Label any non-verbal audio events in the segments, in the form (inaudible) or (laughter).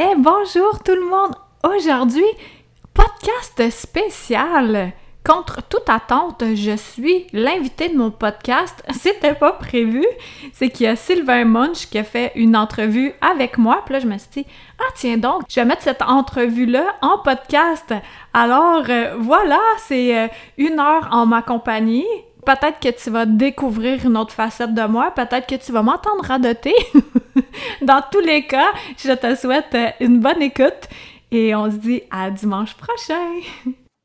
Eh bonjour tout le monde! Aujourd'hui, podcast spécial! Contre toute attente, je suis l'invité de mon podcast. (laughs) C'était pas prévu. C'est qu'il y a Sylvain Munch qui a fait une entrevue avec moi. Puis là, je me suis dit, ah tiens donc, je vais mettre cette entrevue-là en podcast. Alors euh, voilà, c'est euh, une heure en ma compagnie. Peut-être que tu vas découvrir une autre facette de moi. Peut-être que tu vas m'entendre radoter. (laughs) Dans tous les cas, je te souhaite euh, une bonne écoute et on se dit à dimanche prochain.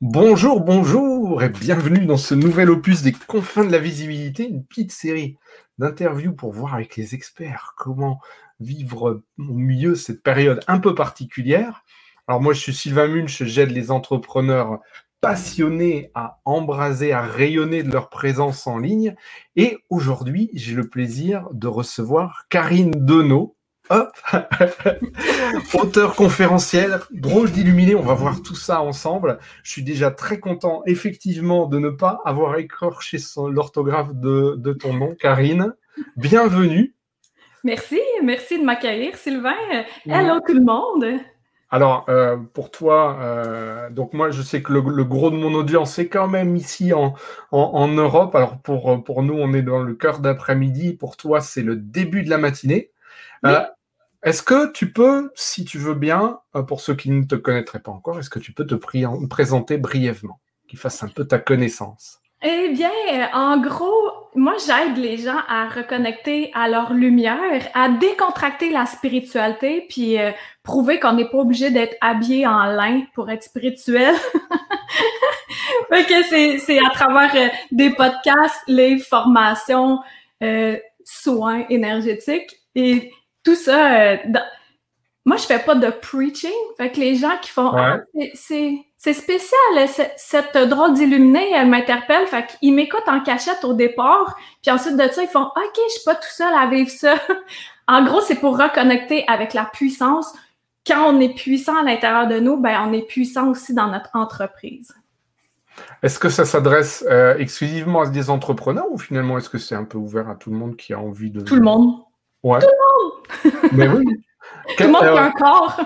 Bonjour, bonjour et bienvenue dans ce nouvel opus des confins de la visibilité, une petite série d'interviews pour voir avec les experts comment vivre au milieu cette période un peu particulière. Alors moi je suis Sylvain Munch, j'aide les entrepreneurs passionnés à embraser, à rayonner de leur présence en ligne. Et aujourd'hui, j'ai le plaisir de recevoir Karine Denot, Hop (laughs) Auteur conférenciel, drôle d'illuminé, on va voir tout ça ensemble. Je suis déjà très content, effectivement, de ne pas avoir écorché l'orthographe de, de, ton nom, Karine. Bienvenue. Merci, merci de m'accueillir, Sylvain. Hello tout le monde. Alors, euh, pour toi, euh, donc moi, je sais que le, gros de mon audience est quand même ici en, en, Europe. Alors, pour, pour nous, on est dans le cœur d'après-midi. Pour toi, c'est le début de la matinée. Euh, est-ce que tu peux, si tu veux bien, pour ceux qui ne te connaîtraient pas encore, est-ce que tu peux te présenter brièvement, qu'ils fassent un peu ta connaissance? Eh bien, en gros, moi, j'aide les gens à reconnecter à leur lumière, à décontracter la spiritualité, puis euh, prouver qu'on n'est pas obligé d'être habillé en lin pour être spirituel. (laughs) fait que c'est à travers des podcasts, les formations, soins énergétiques et tout ça, euh, moi, je fais pas de preaching. Fait que les gens qui font ah, c'est spécial, cette drôle d'illuminé, elle m'interpelle. Fait qu'ils m'écoutent en cachette au départ. Puis ensuite de ça, ils font OK, je suis pas tout seul à vivre ça. (laughs) en gros, c'est pour reconnecter avec la puissance. Quand on est puissant à l'intérieur de nous, ben on est puissant aussi dans notre entreprise. Est-ce que ça s'adresse euh, exclusivement à des entrepreneurs ou finalement est-ce que c'est un peu ouvert à tout le monde qui a envie de... Tout le monde. Ouais. Tout le monde! Mais oui. (laughs) Tout le monde a un corps.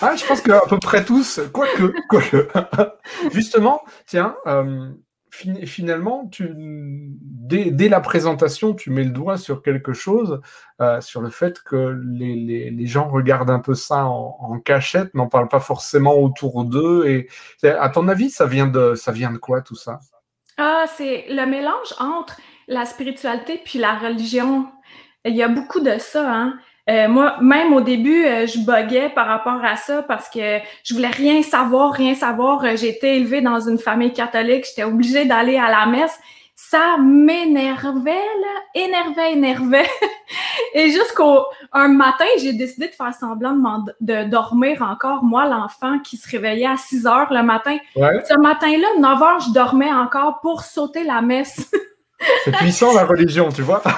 ah, je pense qu'à peu près tous, quoique. (laughs) Justement, tiens, euh, finalement, tu, dès, la présentation, tu mets le doigt sur quelque chose, euh, sur le fait que les, les, les, gens regardent un peu ça en, en cachette, n'en parlent pas forcément autour d'eux. Et à ton avis, ça vient de, ça vient de quoi tout ça? Ah, c'est le mélange entre la spiritualité puis la religion. Il y a beaucoup de ça, hein. Euh, moi, même au début, euh, je buguais par rapport à ça parce que je voulais rien savoir, rien savoir. Euh, j'ai été élevée dans une famille catholique, j'étais obligée d'aller à la messe. Ça m'énervait, là, énervait, énervait. (laughs) Et jusqu'au un matin, j'ai décidé de faire semblant de, dormir encore, moi, l'enfant qui se réveillait à 6 heures le matin. Ce matin-là, 9 heures, je dormais encore pour sauter la messe. (laughs) C'est puissant la religion, tu vois. (laughs)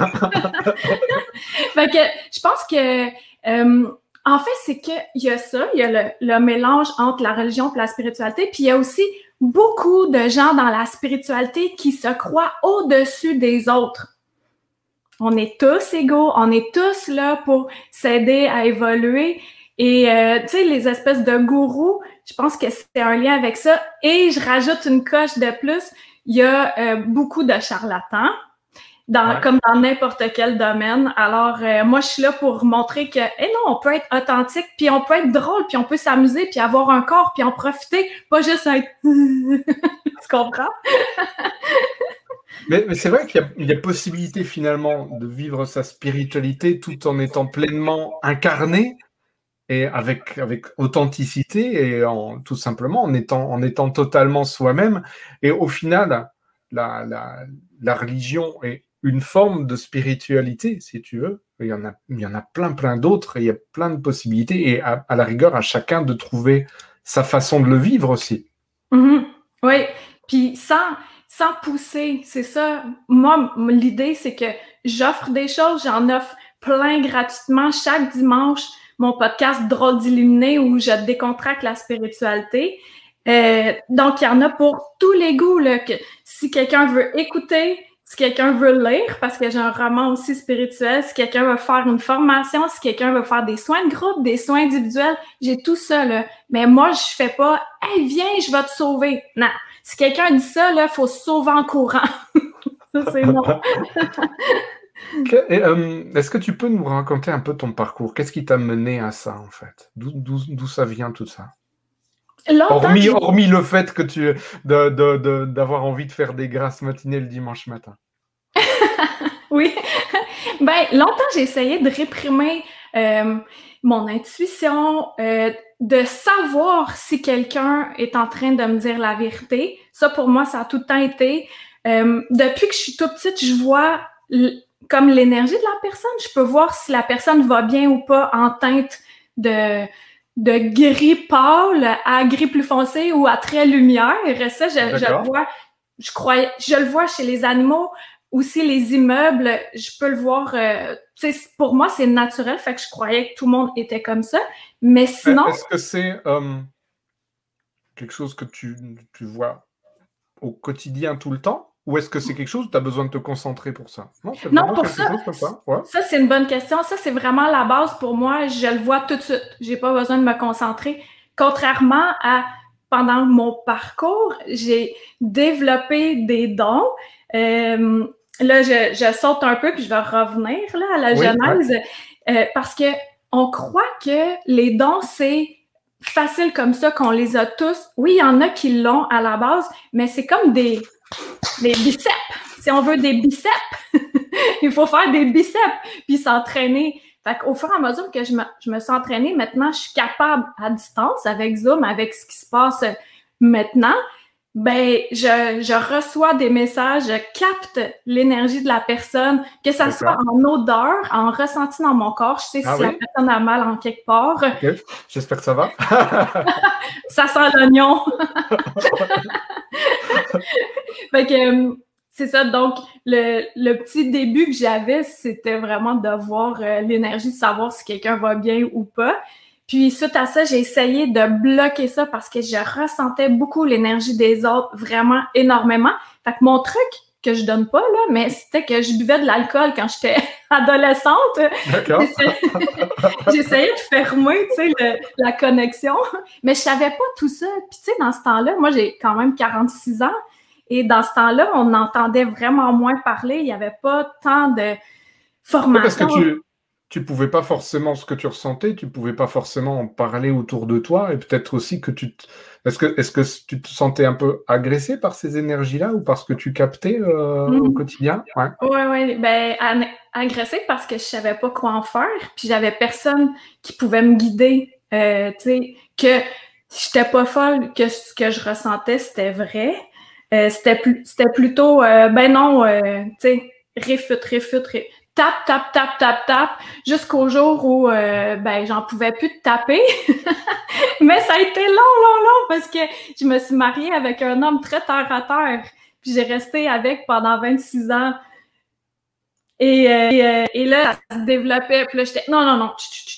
fait que je pense que euh, en fait, c'est qu'il y a ça, il y a le, mélange entre la religion et la spiritualité, puis il y a aussi beaucoup de gens dans la spiritualité qui se croient au-dessus des autres. On est tous égaux, on est tous là pour s'aider à évoluer. Et euh, tu sais, les espèces de gourous, je pense que c'est un lien avec ça. Et je rajoute une coche de plus, il y a euh, beaucoup de charlatans, dans, comme dans n'importe quel domaine. Alors, euh, moi, je suis là pour montrer que, eh non, on peut être authentique, puis on peut être drôle, puis on peut s'amuser, puis avoir un corps, puis en profiter, pas juste être... (laughs) tu comprends? mais, mais c'est vrai qu'il y, y, a possibilité finalement de vivre sa spiritualité tout en étant pleinement incarné et avec, avec authenticité et en, tout simplement en étant, en étant totalement soi-même. Et au final, la, la, religion est une forme de spiritualité, si tu veux. Il y en a, il y en a plein, plein d'autres, il y a plein de possibilités, et à, la rigueur, à chacun de trouver sa façon de le vivre aussi. Mm-hmm. Oui, puis sans, sans pousser, c'est ça. Moi, l'idée, c'est que j'offre des choses, j'en offre plein gratuitement chaque dimanche mon podcast Drôle d'illuminé où je décontracte la spiritualité. Euh, donc, il y en a pour tous les goûts. Que si quelqu'un veut écouter, si quelqu'un veut lire, parce que j'ai un roman aussi spirituel, si quelqu'un veut faire une formation, si quelqu'un veut faire des soins de groupe, des soins individuels, j'ai tout ça. Mais moi, je fais pas « Hey, viens, je vais te sauver ». Non. Si quelqu'un dit ça, il faut se sauver en courant. (laughs) ça, c'est non. (laughs) Euh, est-ce que tu peux nous raconter un peu ton parcours? Qu'est-ce qui t'a mené à ça, en fait? D'où ça vient tout ça? Hormis, hormis, le fait que tu d'avoir envie de faire des grâces matinées le dimanche matin. (laughs) oui. (laughs) ben, longtemps, j'ai essayé de réprimer euh, mon intuition, euh, de savoir si quelqu'un est en train de me dire la vérité. Ça, pour moi, ça a tout le temps été. depuis que je suis toute petite, je vois comme l'énergie de la personne. Je peux voir si la personne va bien ou pas en teinte de, de gris pâle à gris plus foncé ou à très lumière. Ça, je, le vois. Je crois, je le vois chez les animaux, aussi les immeubles. Je peux le voir. Euh, pour moi, c'est naturel. Fait que je croyais que tout le monde était comme ça. Mais sinon. Est-ce que c'est euh, quelque chose que tu, tu vois au quotidien tout le temps? Ou est-ce que c'est quelque chose où tu as besoin de te concentrer pour ça? Non, pour ça, ça. ça c'est une bonne question. Ça, c'est vraiment la base pour moi. Je le vois tout de suite. J'ai pas besoin de me concentrer. Contrairement à pendant mon parcours, j'ai développé des dons. Euh, là, je, saute un peu puis je vais revenir là, à la genèse euh, parce que on croit que les dons, c'est facile comme ça, qu'on les a tous. Oui, il y en a qui l'ont à la base, mais c'est comme des, les biceps. Si on veut des biceps, (laughs) il faut faire des biceps puis s'entraîner. Fait au fur et à mesure que je me, je me suis entraînée, maintenant, je suis capable à distance avec Zoom, avec ce qui se passe maintenant, ben, je, je reçois des messages, je capte l'énergie de la personne, que ça soit en odeur, en ressenti dans mon corps. Je sais ah si la personne a mal en quelque part. J'espère que ça va. (laughs) ça sent l'oignon. (laughs) (laughs) fait que euh, c'est ça. Donc, le, le, petit début que j'avais, c'était vraiment de voir euh, l'énergie, de savoir si quelqu'un va bien ou pas. Puis suite à ça, j'ai essayé de bloquer ça parce que je ressentais beaucoup l'énergie des autres, vraiment énormément. Fait que mon truc que je donne pas, là, mais c'était que je buvais de l'alcool quand j'étais (laughs) adolescente. D'accord. (laughs) J'essayais de fermer, tu sais, la connexion, mais je savais pas tout ça. Puis tu sais, dans ce temps-là, moi, j'ai quand même 46 ans, et dans ce temps-là, on entendait vraiment moins parler. Il y avait pas tant de formation. Parce que tu, tu pouvais pas forcément ce que tu ressentais, tu pouvais pas forcément en parler autour de toi, et peut-être aussi que tu est-ce que est-ce que tu te sentais un peu agressé par ces énergies-là ou parce que tu captais euh, au mmh. quotidien? Ouais, ouais, ouais. ben agressé parce que je savais pas quoi en faire, puis j'avais personne qui pouvait me guider, euh, tu sais, que j'étais pas folle, que ce que je ressentais c'était vrai, euh, c'était plus c'était plutôt ben non, tu sais, réfute, réfute, réfute tape, tape, tape, tape, tape, jusqu'au jour où euh, ben j'en pouvais plus de taper. (laughs) Mais ça a été long, long, long parce que je me suis mariée avec un homme très terre à terre. Puis j'ai resté avec pendant 26 ans. Et, euh, euh, et, là, ça se développait. Puis là, j'étais non, non, non,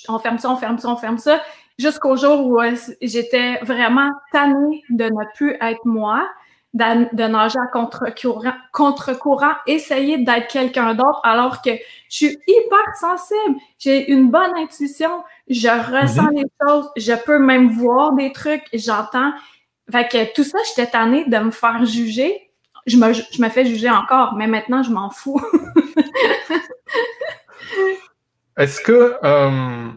on ferme ça, on ferme ça, on ferme ça. Jusqu'au jour où j'étais vraiment tannée de ne plus être moi de nager à contre-courant, contre-courant, essayer d'être quelqu'un d'autre alors que je suis hyper sensible, j'ai une bonne intuition, je ressens mhm. les choses, je peux même voir des trucs, j'entends. Fait que tout ça, j'étais tannée de me faire juger. Je me, je me fais juger encore, mais maintenant, je m'en fous. (laughs) Est-ce que euh,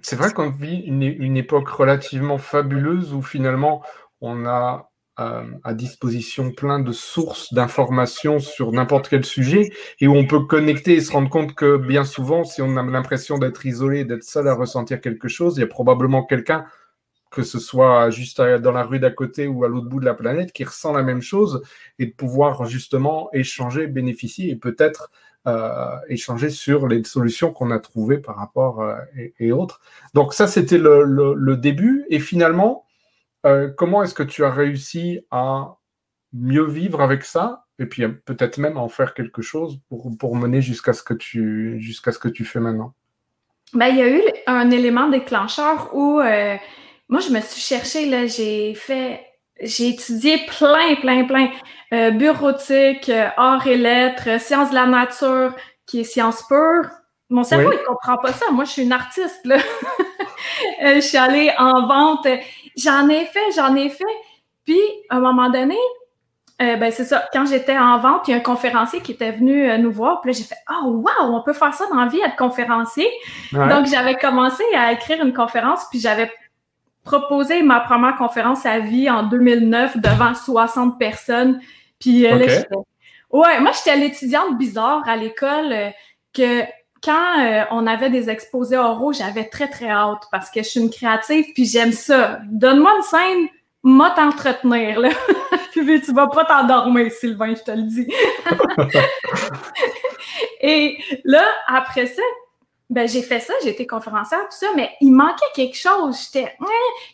c'est vrai qu'on vit une, une époque relativement fabuleuse où finalement on a à, disposition plein de sources d'informations sur n'importe quel sujet et où on peut connecter et se rendre compte que bien souvent, si on a l'impression d'être isolé, d'être seul à ressentir quelque chose, il y a probablement quelqu'un que ce soit juste dans la rue d'à côté ou à l'autre bout de la planète, qui ressent la même chose et de pouvoir justement échanger, bénéficier et peut-être euh, échanger sur les solutions qu'on a trouvées par rapport euh, et, autres. Donc ça, c'était le, début. Et finalement, euh, comment est-ce que tu as réussi à mieux vivre avec ça et puis peut-être même en faire quelque chose pour, pour mener jusqu'à ce que tu jusqu'à ce que tu fais maintenant? Ben, il y a eu un élément déclencheur où moi je me suis cherchée là j'ai fait j'ai étudié plein, plein, plein. Euh, bureautique, euh, arts et lettres, euh, sciences de la nature, qui est sciences pure. Mon cerveau, il comprend pas ça. Moi, je suis une artiste, là. (laughs) je suis allée en vente. J'en ai fait, j'en ai fait. Puis, à un moment donné, ben c'est ça. Quand j'étais en vente, il y a un conférencier qui était venu nous voir. Puis là, j'ai fait Oh, wow, on peut faire ça dans la vie, être conférencier. Donc, j'avais commencé à écrire une conférence, puis j'avais proposé ma première conférence à vie en 2009 devant 60 personnes. Puis euh, ouais, moi j'étais l'étudiante bizarre à l'école euh, que quand euh, on avait des exposés oraux, j'avais très très hâte parce que je suis une créative puis j'aime ça. Donne-moi une scène, moi t'entretenir là. (laughs) tu vas pas t'endormir, Sylvain, je te le dis. (laughs) Et là, après ça, ben, j'ai fait ça, j'ai été conférencière, tout ça, mais il manquait quelque chose. J'étais,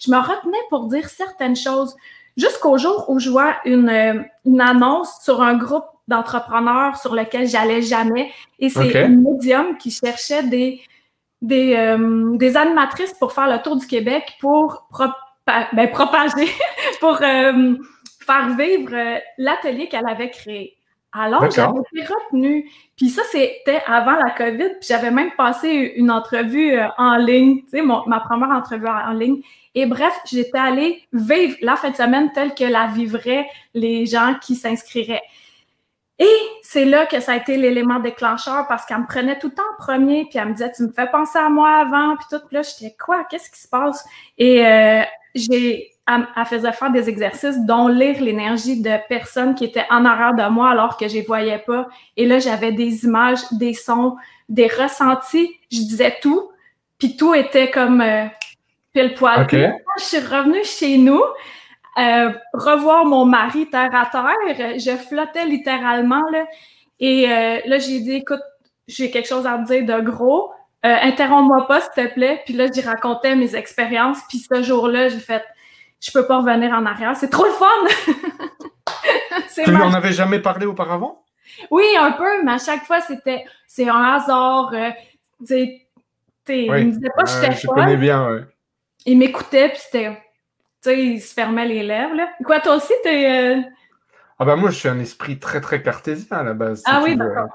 je me retenais pour dire certaines choses. Jusqu'au jour où je vois une, euh, une annonce sur un groupe d'entrepreneurs sur lequel j'allais jamais. Et c'est un médium qui cherchait des, des, euh, des, animatrices pour faire le tour du Québec pour ben, propager, (laughs) pour euh, faire vivre l'atelier qu'elle avait créé. Alors, j'avais été retenue. Puis ça, c'était avant la COVID. Puis j'avais même passé une entrevue euh, en ligne, tu sais, ma première entrevue en ligne. Et bref, j'étais allée vivre la fin de semaine telle que la vivraient les gens qui s'inscriraient. Et c'est là que ça a été l'élément déclencheur parce qu'elle me prenait tout le temps en premier, puis elle me disait, tu me fais penser à moi avant, puis tout. Puis là, j'étais, quoi? Qu'est-ce qui se passe? Et euh, j'ai elle, faisait faire des exercices, dont lire l'énergie de personnes qui étaient en arrière de moi alors que je les voyais pas. Et là, j'avais des images, des sons, des ressentis. Je disais tout, puis tout était comme euh, pile poil. je suis revenue chez nous, euh, revoir mon mari terre à terre. Je flottais littéralement là. Et euh, là, j'ai dit, écoute, j'ai quelque chose à te dire de gros. interromps-moi pas, s'il te plaît. Puis là, j'y racontais mes expériences. Puis ce jour-là, j'ai fait, je peux pas revenir en arrière. C'est trop le fun! tu n'en avais jamais parlé auparavant? Oui, un peu, mais à chaque fois, c'était c'est un hasard. Euh, tu il me disait pas que j'étais Je connais bien, ouais. Il m'écoutait, puis c'était. Tu sais, il se fermait les lèvres, là. Quoi, toi aussi, t'es. Euh... Ah, ben moi, je suis un esprit très, très cartésien à la base. ah oui, d'accord.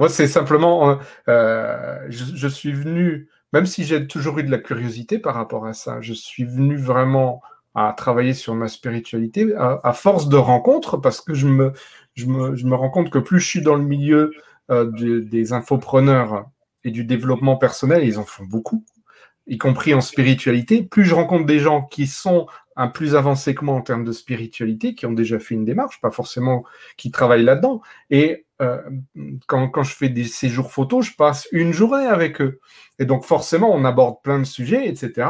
Moi, c'est simplement. Euh, je, je, suis venu, même si j'ai toujours eu de la curiosité par rapport à ça, je suis venu vraiment à travailler sur ma spiritualité à, force de rencontres, parce que je me, je, me, je me rends compte que plus je suis dans le milieu euh, des infopreneurs et du développement personnel, ils en font beaucoup, y compris en spiritualité, plus je rencontre des gens qui sont un plus avancés que moi en termes de spiritualité, qui ont déjà fait une démarche, pas forcément qui travaillent là-dedans. Et euh, quand, quand, je fais des séjours photos, je passe une journée avec eux. Et donc forcément, on aborde plein de sujets, etc.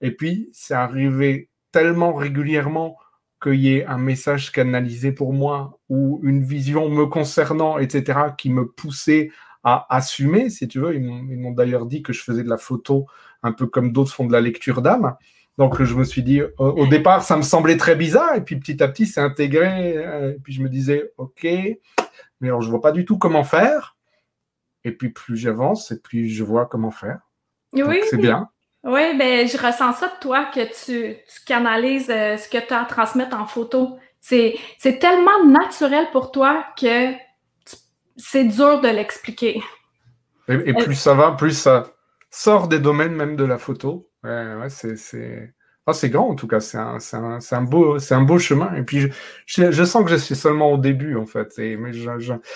Et puis, c'est arrivé tellement régulièrement qu'il y ait un message canalisé pour moi ou une vision me concernant, etc., qui me poussait à assumer, si tu veux. Ils m'ont d'ailleurs dit que je faisais de la photo un peu comme d'autres font de la lecture d'âme. Donc je me suis dit, au, départ, ça me semblait très bizarre, et puis petit à petit, c'est intégré. Euh, et puis je me disais, ok, mais alors je vois pas du tout comment faire. Et puis plus j'avance, et plus je vois comment faire. Oui, c'est bien. Oui, ben je ressens ça de toi que tu, canalises euh, ce que tu as à transmettre en photo. C'est, tellement naturel pour toi que c'est dur de l'expliquer. Et, euh, plus ça va, plus ça sort des domaines même de la photo. Ouais, c'est, c'est... Ah, c'est grand en tout cas, c'est un, un, beau, c'est un beau chemin. Et puis je, je, sens que je suis seulement au début en fait. Et, mais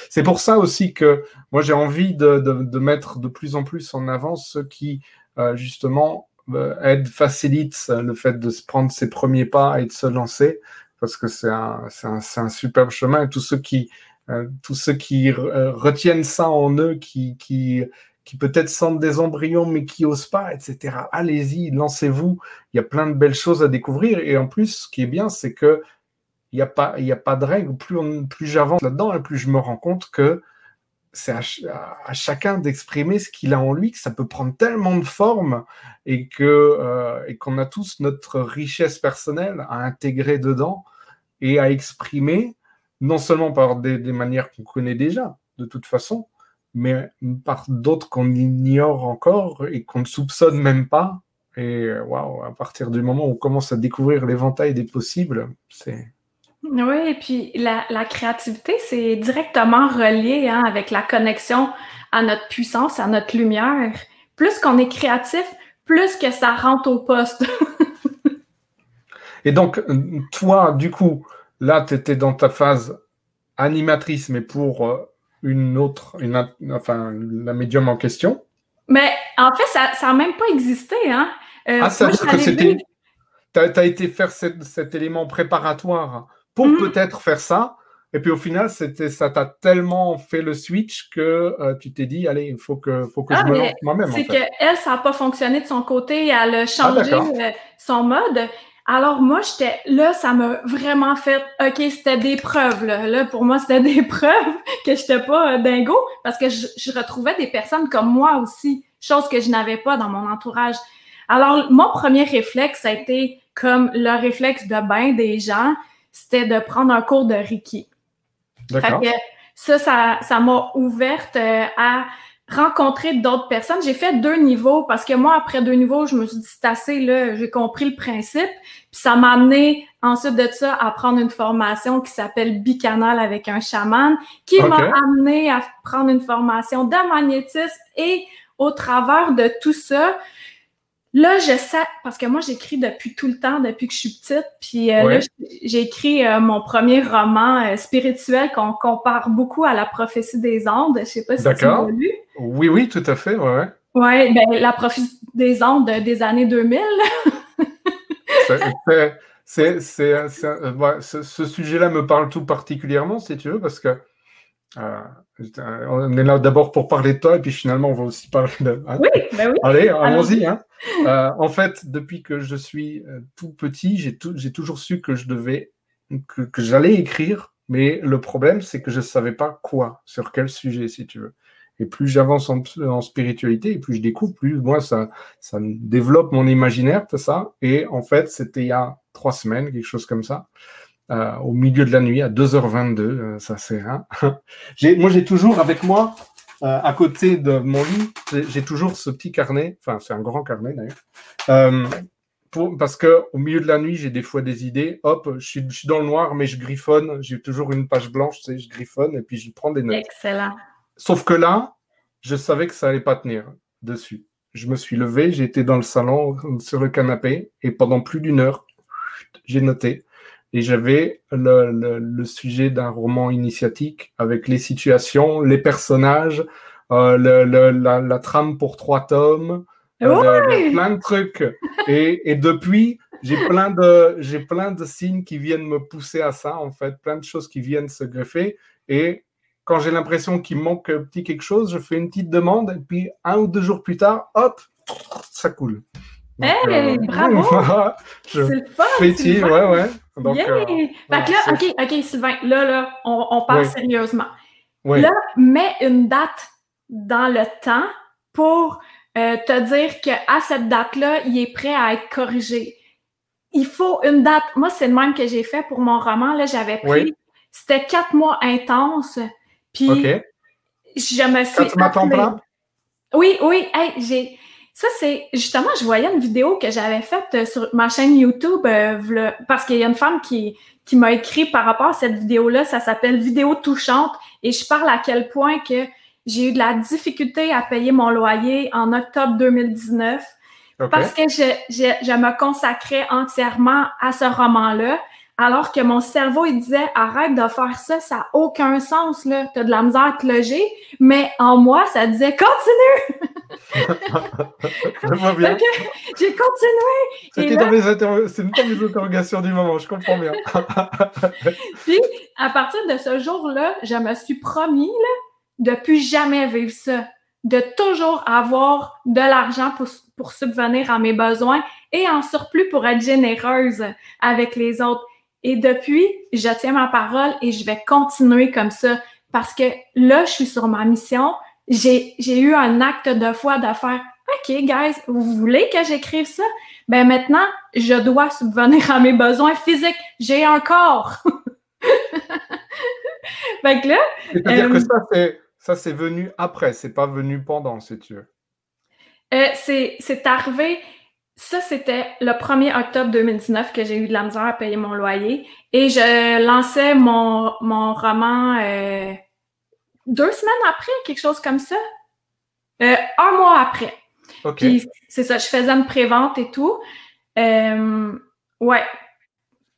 c'est pour ça aussi que moi j'ai envie de, de, mettre de plus en plus en avant ceux qui euh, justement euh, aide, facilite le fait de se prendre ses premiers pas et de se lancer, parce que c'est un, un, un, superbe chemin. Et tous ceux qui, euh, tous ceux qui retiennent ça en eux, qui, qui, qui peut-être sentent des embryons mais qui osent pas, etc. Allez-y, lancez-vous. Il y a plein de belles choses à découvrir. Et en plus, ce qui est bien, c'est que il n'y a, pas, a pas de règle. Plus, plus j'avance là-dedans, plus je me rends compte que c'est à, chacun d'exprimer ce qu'il a en lui, que ça peut prendre tellement de formes et que euh, et qu'on a tous notre richesse personnelle à intégrer dedans et à exprimer, non seulement par des, manières qu'on connaît déjà, de toute façon, mais par d'autres qu'on ignore encore et qu'on ne soupçonne même pas. Et waouh, à partir du moment où on commence à découvrir l'éventail des possibles, c'est oui, et puis la, créativité, c'est directement relié hein, avec la connexion à notre puissance, à notre lumière. Plus qu'on est créatif, plus que ça rentre au poste. et donc, toi, du coup, là, tu étais dans ta phase animatrice, mais pour euh, une autre, une, enfin, la médium en question. Mais en fait, ça n'a même pas existé. Hein? Euh, ah, ça veut dire que c'était. Tu as, été faire cet élément préparatoire pour mhm. peut-être faire ça. Et puis au final, ça t'a tellement fait le switch que euh, tu t'es dit, allez, il faut que, faut que je ah, me lance moi-même. C'est qu'elle, ça n'a pas fonctionné de son côté, elle a changé ah, euh, son mode. Alors moi, j'étais là, ça m'a vraiment fait, ok, c'était des preuves. Là, là pour moi, c'était (laughs) des preuves que j'étais pas euh, dingo parce que je, je, retrouvais des personnes comme moi aussi, chose que je n'avais pas dans mon entourage. Alors mon premier réflexe, ça a été comme le réflexe de bain des gens, c'était de prendre un cours de Reiki. D'accord. Ça, ça, m'a ouverte euh, à rencontrer d'autres personnes. J'ai fait deux niveaux parce que moi, après deux niveaux, je me suis dit, c'est assez, là, j'ai compris le principe. Puis ça m'a amené ensuite de ça à prendre une formation qui s'appelle Bicanal avec un chaman, qui m'a amené à prendre une formation de magnétisme et au travers de tout ça, Là, je sais, parce que moi, j'écris depuis tout le temps, depuis que je suis petite. Puis euh, là, j'ai écrit euh, mon premier roman euh, spirituel qu'on compare beaucoup à La prophétie des ondes. Je sais pas si tu l'as lu. Oui, oui, tout à fait, ouais. Oui, ben, La prophétie des ondes des années 2000. c'est, ce sujet-là me parle tout particulièrement, si tu veux, parce que on est là d'abord pour parler de toi et puis finalement on va aussi parler de. Oui, ben oui. Allez, allons-y. Hein. Euh, en fait, depuis que je suis euh, tout petit, j'ai toujours su que je devais, que, j'allais écrire, mais le problème c'est que je ne savais pas quoi, sur quel sujet, si tu veux. Et plus j'avance en, spiritualité, et plus je découvre, plus moi ça, ça développe mon imaginaire, tout ça. Et en fait, c'était il y a trois semaines, quelque chose comme ça. Euh, au milieu de la nuit à 2h22. Euh, ça c'est hein. (laughs) moi j'ai toujours avec moi euh, à côté de mon lit, j'ai toujours ce petit carnet. Enfin c'est un grand carnet d'ailleurs. Pour, parce que au milieu de la nuit, j'ai des fois des idées. Hop, je suis, je suis dans le noir, mais je griffonne. J'ai toujours une page blanche, tu sais, je griffonne et puis j'y prends des notes. Excellent. Sauf que là, je savais que ça allait pas tenir dessus. Je me suis levé, été dans le salon sur le canapé et pendant plus d'une heure, j'ai noté et j'avais le, le, sujet d'un roman initiatique avec les situations, les personnages, euh, le, la, la, trame pour trois tomes, euh, plein de trucs. Et, et depuis, j'ai plein de j'ai plein de signes qui viennent me pousser à ça en fait, plein de choses qui viennent se greffer. Et quand j'ai l'impression qu'il manque un petit quelque chose, je fais une petite demande et puis un ou deux jours plus tard, hop, ça coule. hey, euh, bravo! (laughs) C'est le fun! Ouais, ouais. Donc, euh, fait que là, OK, OK, Sylvain, là, là, on, on parle sérieusement. Là, mets une date dans le temps pour euh, te dire qu'à cette date-là, il est prêt à être corrigé. Il faut une date. Moi, c'est le même que j'ai fait pour mon roman. Là, j'avais pris. C'était quatre mois intenses. Puis, je me suis. Quatre mois Oui, oui. Hey, j'ai ça, c'est justement, je voyais une vidéo que j'avais faite euh, sur ma chaîne YouTube euh, parce qu'il y a une femme qui, qui m'a écrit par rapport à cette vidéo-là. Ça s'appelle Vidéo touchante et je parle à quel point que j'ai eu de la difficulté à payer mon loyer en octobre 2019 parce que je, je, je me consacrais entièrement à ce roman-là. Alors que mon cerveau, il disait, arrête de faire ça, ça n'a aucun sens, là. T'as de la misère à te loger. Mais en moi, ça disait, continue! (laughs) bien. J'ai continué. C'était dans mes, mes interrogations du moment, je comprends bien. (laughs) Puis, à partir de ce jour-là, je me suis promis, là, de plus jamais vivre ça. de toujours avoir de l'argent pour, pour subvenir à mes besoins et en surplus pour être généreuse avec les autres. Et depuis, je tiens ma parole et je vais continuer comme ça parce que là, je suis sur ma mission. J'ai, j'ai eu un acte de foi de faire OK, guys, vous voulez que j'écrive ça? Ben maintenant, je dois subvenir à mes besoins physiques. J'ai un corps. (laughs) fait que là. C'est-à-dire que euh, ça, c'est, ça, c'est venu après, c'est pas venu pendant, si tu veux. Euh, c'est, c'est arrivé. Ça, c'était le 1er octobre 2019 que j'ai eu de la misère à payer mon loyer. Et je lançais mon, mon roman euh, deux semaines après, quelque chose comme ça. Euh, un mois après. Puis c'est ça, je faisais une prévente et tout. Euh, ouais.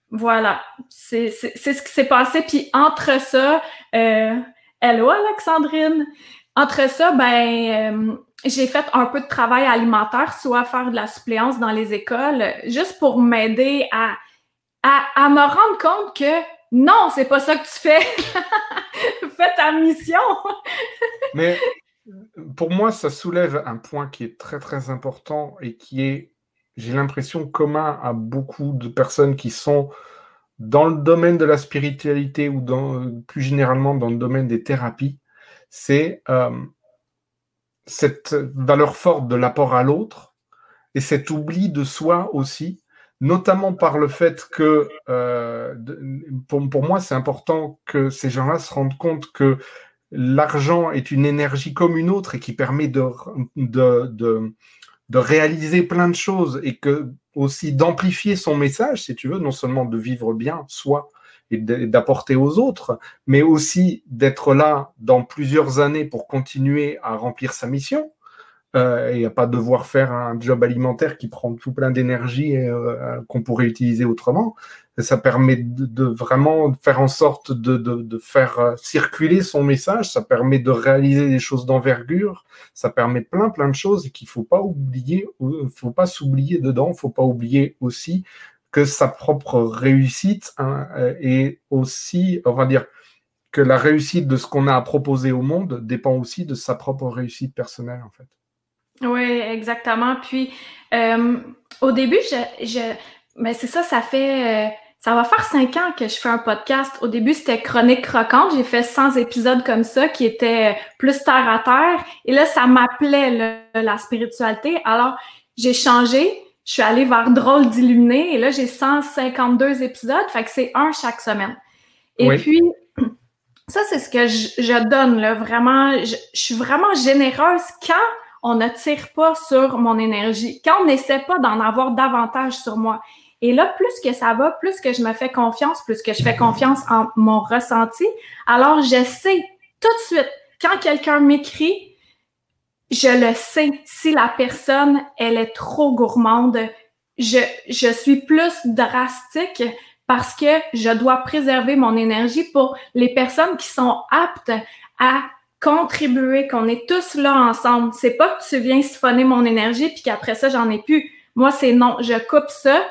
Voilà. C'est ce qui s'est passé. Puis entre ça, euh, hello Alexandrine. Entre ça, ben, euh, j'ai fait un peu de travail alimentaire, soit faire de la suppléance dans les écoles, juste pour m'aider à, à, me rendre compte que non, c'est pas ça que tu fais. (laughs) fais ta mission. (laughs) Mais pour moi, ça soulève un point qui est très très important et qui est, j'ai l'impression, commun à beaucoup de personnes qui sont dans le domaine de la spiritualité ou dans, plus généralement dans le domaine des thérapies, c'est euh, cette valeur forte de l'apport à l'autre et cet oubli de soi aussi, notamment par le fait que, euh, pour, pour, moi, c'est important que ces gens-là se rendent compte que l'argent est une énergie comme une autre et qui permet de, réaliser plein de choses et aussi d'amplifier son message, si tu veux, non seulement de vivre bien soi et d'apporter aux autres, mais aussi d'être là dans plusieurs années pour continuer à remplir sa mission. Euh, et à pas devoir faire un job alimentaire qui prend tout plein d'énergie euh, qu'on pourrait utiliser autrement. Ça permet de, vraiment faire en sorte de, de, faire euh, circuler son message, ça permet de réaliser des choses d'envergure, ça permet plein plein de choses et qu'il faut pas oublier, faut pas s'oublier dedans, faut pas oublier aussi que sa propre réussite hein, est aussi, on va dire, que la réussite de ce qu'on a à proposer au monde dépend aussi de sa propre réussite personnelle en fait. Oui, exactement. Puis, euh, au début, je, je mais c'est ça, ça fait, euh, ça va faire cinq ans que je fais un podcast. Au début, c'était Chronique Croquante. J'ai fait 100 épisodes comme ça qui étaient plus terre à terre. Et là, ça m'appelait la spiritualité. Alors, j'ai changé. Je suis allée vers Drôle d'illuminé. Et là, j'ai 152 épisodes. Fait que c'est un chaque semaine. Et puis, (clears throat) ça, c'est ce que je, je donne, là. Vraiment, je, je suis vraiment généreuse quand on ne tire pas sur mon énergie, quand on n'essaie pas d'en avoir davantage sur moi. Et là, plus que ça va, plus que je me fais confiance, plus que je fais confiance en mon ressenti, alors je sais tout de suite, quand quelqu'un m'écrit, je le sais, si la personne, elle est trop gourmande, je, je suis plus drastique parce que je dois préserver mon énergie pour les personnes qui sont aptes à contribuer, qu'on est tous là ensemble. C'est pas que tu viens siphonner mon énergie puis qu'après ça, j'en ai plus. Moi, c'est non, je coupe ça.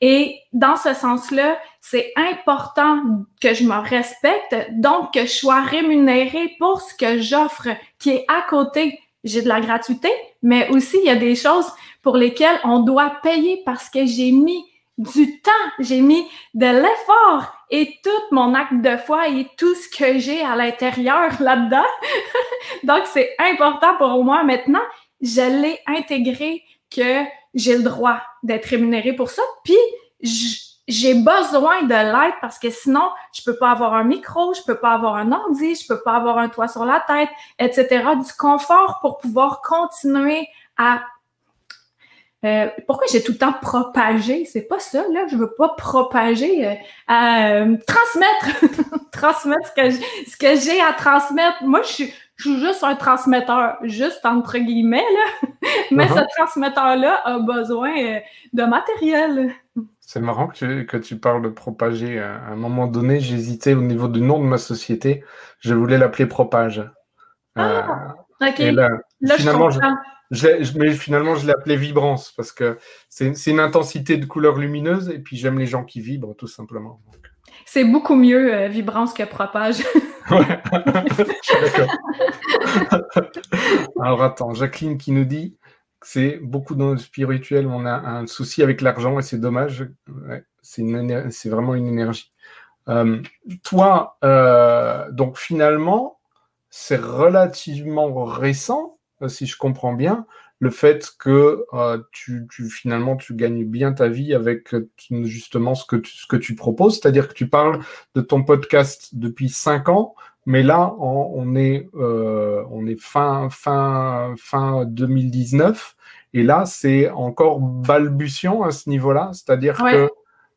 Et dans ce sens-là, c'est important que je me respecte, donc que je sois rémunérée pour ce que j'offre, qui est à côté. J'ai de la gratuité, mais aussi il y a des choses pour lesquelles on doit payer parce que j'ai mis du temps, j'ai mis de l'effort et tout mon acte de foi et tout ce que j'ai à l'intérieur là-dedans. (laughs) Donc, c'est important pour moi maintenant. Je l'ai intégré que j'ai le droit d'être rémunéré pour ça. Puis, j'ai besoin de l'aide parce que sinon, je peux pas avoir un micro, je peux pas avoir un ordi, je peux pas avoir un toit sur la tête, etc. Du confort pour pouvoir continuer à euh, pourquoi j'ai tout le temps propagé? C'est pas ça, là. Je veux pas propager, euh, euh transmettre, (laughs) transmettre ce que j'ai à transmettre. Moi, je suis, je suis juste un transmetteur, juste entre guillemets, là. (laughs) Mais uh-huh. ce transmetteur-là a besoin euh, de matériel. C'est marrant que tu, que tu parles de propager. À un moment donné, j'hésitais au niveau du nom de ma société. Je voulais l'appeler Propage. Ah, ok. là, finalement, je mais finalement, je l'ai appelé vibrance parce que c'est une intensité de couleur lumineuse et puis j'aime les gens qui vibrent tout simplement. C'est beaucoup mieux euh, vibrance que propage. (laughs) Ouais, (laughs) d'accord. (laughs) Alors attends, Jacqueline qui nous dit c'est beaucoup dans le spirituel, on a un souci avec l'argent et c'est dommage. c'est vraiment une énergie. Euh, toi, euh, donc finalement, c'est relativement récent, euh, si je comprends bien, le fait que tu, finalement tu gagnes bien ta vie avec justement ce que tu, ce que tu proposes, c'est-à-dire que tu parles de ton podcast depuis cinq ans, mais là on, est on est fin fin fin 2019 et là c'est encore balbutiant à ce niveau-là, c'est-à-dire que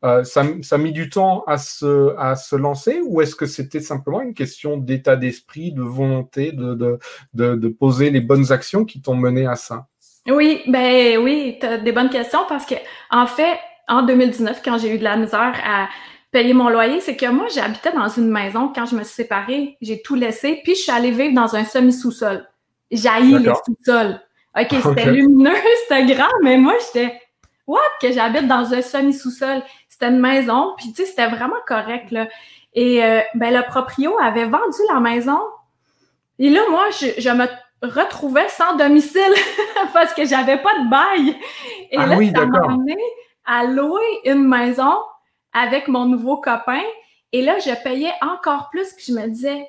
euh, ça, ça, a mis du temps à se, à se lancer ou est-ce que c'était simplement une question d'état d'esprit, de volonté, de, de, de, de, poser les bonnes actions qui t'ont mené à ça? Oui, ben oui, tu as des bonnes questions parce que, en fait, en 2019, quand j'ai eu de la misère à payer mon loyer, c'est que moi, j'habitais dans une maison quand je me suis séparée, j'ai tout laissé, puis je suis allée vivre dans un semi-sous-sol. J'ai les sous-sols. OK, (laughs) c'était lumineux, (laughs) c'était grand, mais moi, j'étais What? Que j'habite dans un semi-sous-sol? C'était une maison, puis tu sais, c'était vraiment correct, là. Et euh, ben, le proprio avait vendu la maison. Et là, moi, je, me retrouvais sans domicile (laughs) parce que j'avais pas de bail. Et ah là, ça m'a amené à louer une maison avec mon nouveau copain. Et là, je payais encore plus, puis je me disais,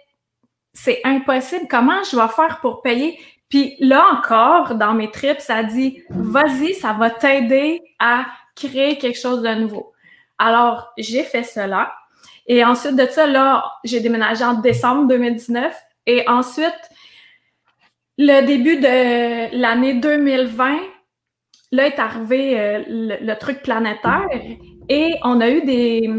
c'est impossible. Comment je vais faire pour payer? Puis là encore, dans mes trips, ça dit, vas-y, ça va t'aider à créer quelque chose de nouveau. Alors, j'ai fait cela. Et ensuite de ça, là, j'ai déménagé en décembre 2019. Et ensuite, le début de l'année 2020, là est arrivé euh, le, truc planétaire et on a eu des,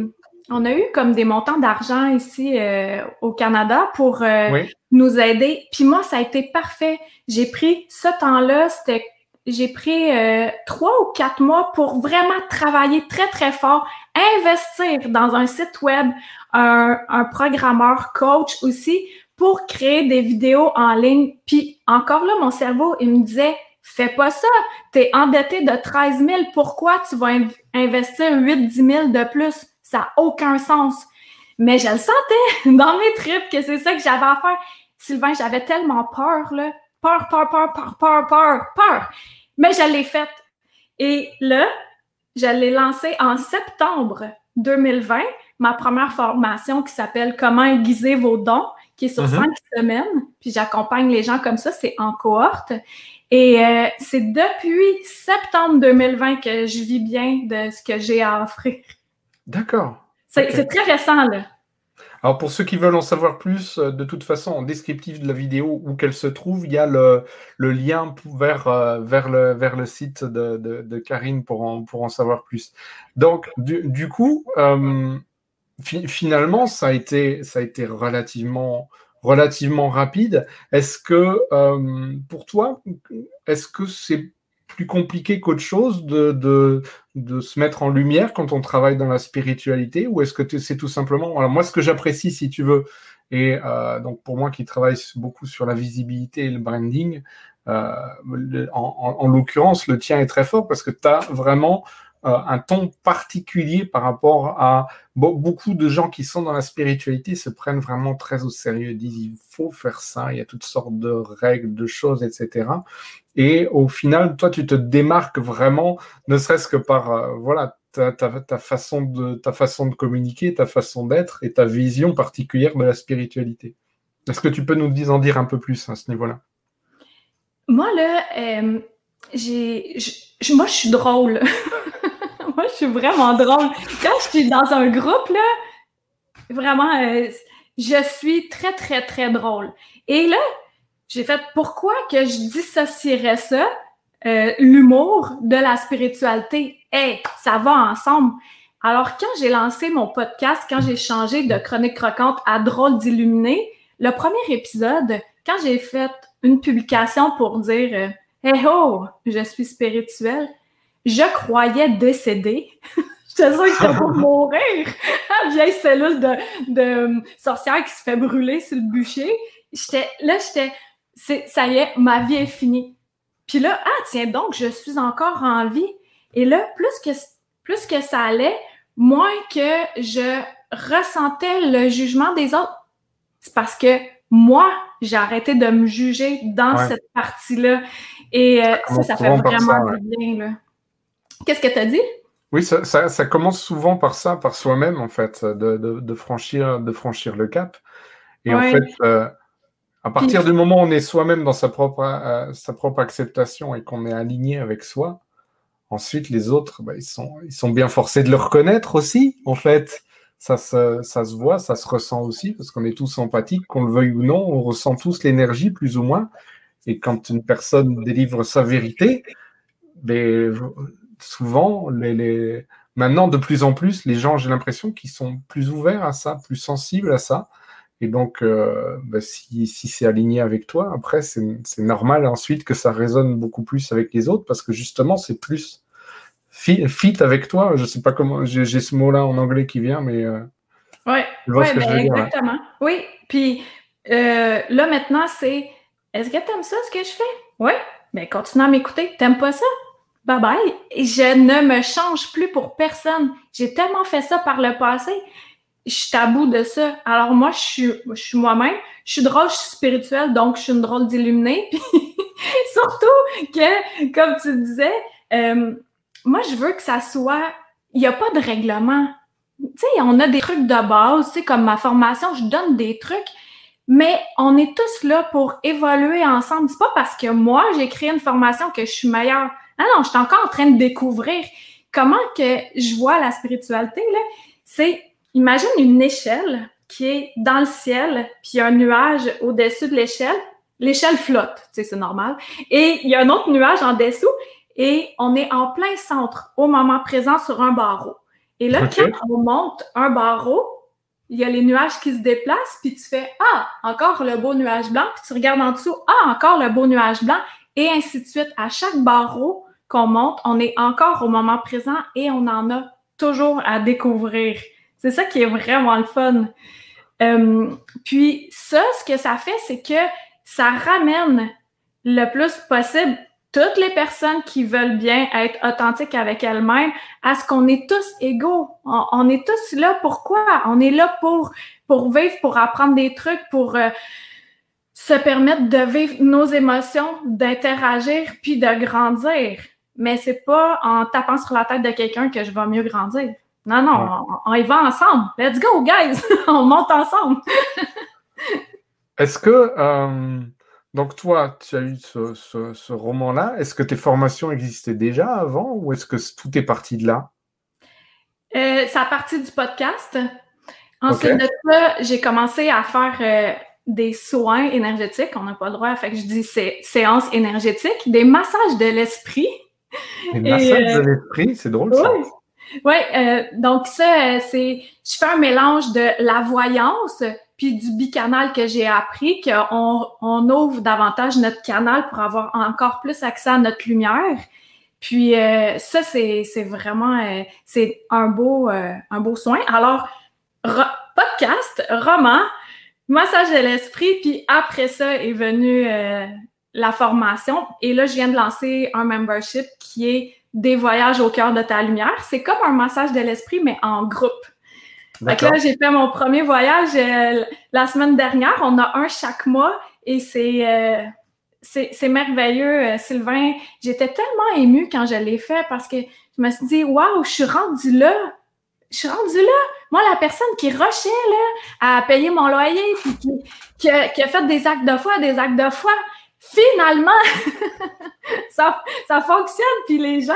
on a eu comme des montants d'argent ici euh, au Canada pour euh, nous aider. Puis moi, ça a été parfait. J'ai pris ce temps-là, c'était j'ai pris euh, trois ou quatre mois pour vraiment travailler très, très fort, investir dans un site web, un, un programmeur coach aussi pour créer des vidéos en ligne. Puis encore là, mon cerveau, il me disait, fais pas ça. Tu es endetté de 13 000. Pourquoi tu vas investir 8-10 000 de plus? Ça n'a aucun sens. Mais je le sentais (laughs) dans mes tripes que c'est ça que j'avais à faire. Sylvain, j'avais tellement peur, là. Peur, peur, peur, peur, peur, peur, peur. Mais je l'ai faite. Et là, je l'ai lancée en septembre 2020, ma première formation qui s'appelle Comment aiguiser vos dons, qui est sur mm-hmm. cinq semaines. Puis j'accompagne les gens comme ça, c'est en cohorte. Et euh, c'est depuis septembre 2020 que je vis bien de ce que j'ai à offrir. D'accord. C'est très récent, là. Alors pour ceux qui veulent en savoir plus, euh, de toute façon, en descriptif de la vidéo où qu'elle se trouve, il y a le, lien vers, euh, vers, le, vers le site de, Karine pour en, pour en savoir plus. Donc du, coup, euh, finalement, ça a été, ça a été relativement, relativement rapide. Est-ce que pour toi, est-ce que c'est plus compliqué qu'autre chose de, de, se mettre en lumière quand on travaille dans la spiritualité ou est-ce que c'est tout simplement... Alors moi, ce que j'apprécie, si tu veux, et euh, donc pour moi qui travaille beaucoup sur la visibilité et le branding, euh, en, en l'occurrence, le tien est très fort parce que tu as vraiment euh, un ton particulier par rapport à beaucoup de gens qui sont dans la spiritualité se prennent vraiment très au sérieux, disent il faut faire ça, il y a toutes sortes de règles, de choses, etc. Et au final, toi, tu te démarques vraiment, ne serait-ce que par euh, voilà ta, ta, façon de ta façon de communiquer, ta façon d'être et ta vision particulière de la spiritualité. Est-ce que tu peux nous en dire un peu plus à ce niveau-là? Moi là, euh, j'ai, moi je suis drôle. (laughs) (laughs) moi, je suis vraiment drôle. Quand je suis dans un groupe, là, vraiment, euh, je suis très, très, très drôle. Et là, j'ai fait pourquoi que je dissocierais ça, euh, l'humour, de la spiritualité? Hey, ça va ensemble. Alors, quand j'ai lancé mon podcast, quand j'ai changé de chronique croquante à drôle d'illuminé, le premier épisode, quand j'ai fait une publication pour dire euh, Hey ho, je suis spirituel, je croyais décéder. (laughs) J'étais sûre que j'étais pour mourir. (laughs) La vieille cellule de, de sorcière qui se fait brûler sur le bûcher. J'étais, là, j'étais, ça y est, ma vie est finie. Puis là, ah, tiens donc, je suis encore en vie. Et là, plus que, plus que ça allait, moins que je ressentais le jugement des autres. c'est parce que moi, j'ai arrêté de me juger dans cette partie-là. Et euh, ça, ça, fait vraiment du bien. Qu'est-ce que tu as dit? Oui, ça, commence souvent par ça, par soi-même, en fait, de, franchir, de franchir le cap. Et en fait, euh, à partir du moment où on est soi-même dans sa propre, euh, sa propre acceptation et qu'on est aligné avec soi, ensuite les autres, bah, ils, sont, ils sont bien forcés de le reconnaître aussi, en fait. Ça se, ça se voit, ça se ressent aussi, parce qu'on est tous empathiques, qu'on le veuille ou non, on ressent tous l'énergie, plus ou moins. Et quand une personne délivre sa vérité, mais souvent, les, les... maintenant, de plus en plus, les gens, j'ai l'impression qu'ils sont plus ouverts à ça, plus sensibles à ça. Et donc, euh, bah, si, c'est aligné avec toi, après, c'est normal ensuite que ça résonne beaucoup plus avec les autres parce que justement, c'est plus fit, avec toi. Je sais pas comment, j'ai ce mot-là en anglais qui vient, mais. Euh, oui, ouais, ben, exactement. Oui, puis euh, là maintenant, c'est est-ce que tu aimes ça, ce que je fais? Oui, mais ben, continue à m'écouter. T'aimes pas ça? Bye bye. Je ne me change plus pour personne. J'ai tellement fait ça par le passé je suis tabou de ça. Alors moi, je suis, je suis moi-même. Je suis drôle, je suis spirituelle, donc je suis une drôle d'illuminée. (laughs) surtout que, comme tu disais, euh, moi, je veux que ça soit... Il n'y a pas de règlement. Tu sais, on a des trucs de base, tu sais, comme ma formation, je donne des trucs, mais on est tous là pour évoluer ensemble. C'est pas parce que moi, j'ai créé une formation que je suis meilleure. Non, non, je suis encore en train de découvrir comment que je vois la spiritualité, là. C'est Imagine une échelle qui est dans le ciel, puis il y a un nuage au-dessus de l'échelle. L'échelle flotte, tu sais, c'est normal. Et il y a un autre nuage en dessous et on est en plein centre au moment présent sur un barreau. Et là, quand on monte un barreau, il y a les nuages qui se déplacent, puis tu fais Ah, encore le beau nuage blanc, puis tu regardes en dessous, Ah, encore le beau nuage blanc, et ainsi de suite. À chaque barreau qu'on monte, on est encore au moment présent et on en a toujours à découvrir. C'est ça qui est vraiment le fun. Euh, puis ça, ce que ça fait, c'est que ça ramène le plus possible toutes les personnes qui veulent bien être authentiques avec elles-mêmes à ce qu'on est tous égaux. On, est tous là pourquoi? On est là pour, pour vivre, pour apprendre des trucs, pour euh, se permettre de vivre nos émotions, d'interagir, puis de grandir. Mais c'est pas en tapant sur la tête de quelqu'un que je vais mieux grandir. Non, non, on, y va ensemble. Let's go, guys! (laughs) on monte ensemble. (laughs) Est-ce que, euh, donc toi, tu as eu ce, roman-là. Est-ce que tes formations existaient déjà avant ou est-ce que tout est parti de là? Euh, ça a parti du podcast. Ensuite de ça, j'ai commencé à faire euh, des soins énergétiques. On n'a pas le droit, fait que je dis séances énergétiques, des massages de l'esprit. Des massages de l'esprit, c'est drôle ça. Oui, euh, donc ça, euh, c'est, je fais un mélange de la voyance puis du bicanal que j'ai appris, qu'on on ouvre davantage notre canal pour avoir encore plus accès à notre lumière. Puis euh, ça, c'est, c'est vraiment, c'est un beau, un beau soin. Alors, podcast, roman, massage de l'esprit, puis après ça est venue la formation. Et là, je viens de lancer un membership qui est des voyages au cœur de ta lumière. C'est comme un massage de l'esprit, mais en groupe. Fait là, j'ai fait mon premier voyage euh, la semaine dernière. On a un chaque mois et c'est euh, c'est merveilleux, euh, Sylvain. J'étais tellement émue quand je l'ai fait parce que je me suis dit, waouh, je suis rendue là. Je suis rendue là. Moi, la personne qui rushait là, à payer mon loyer, puis qui, a fait des actes de foi, des actes de foi, finalement, (laughs) ça, ça fonctionne. Puis les gens,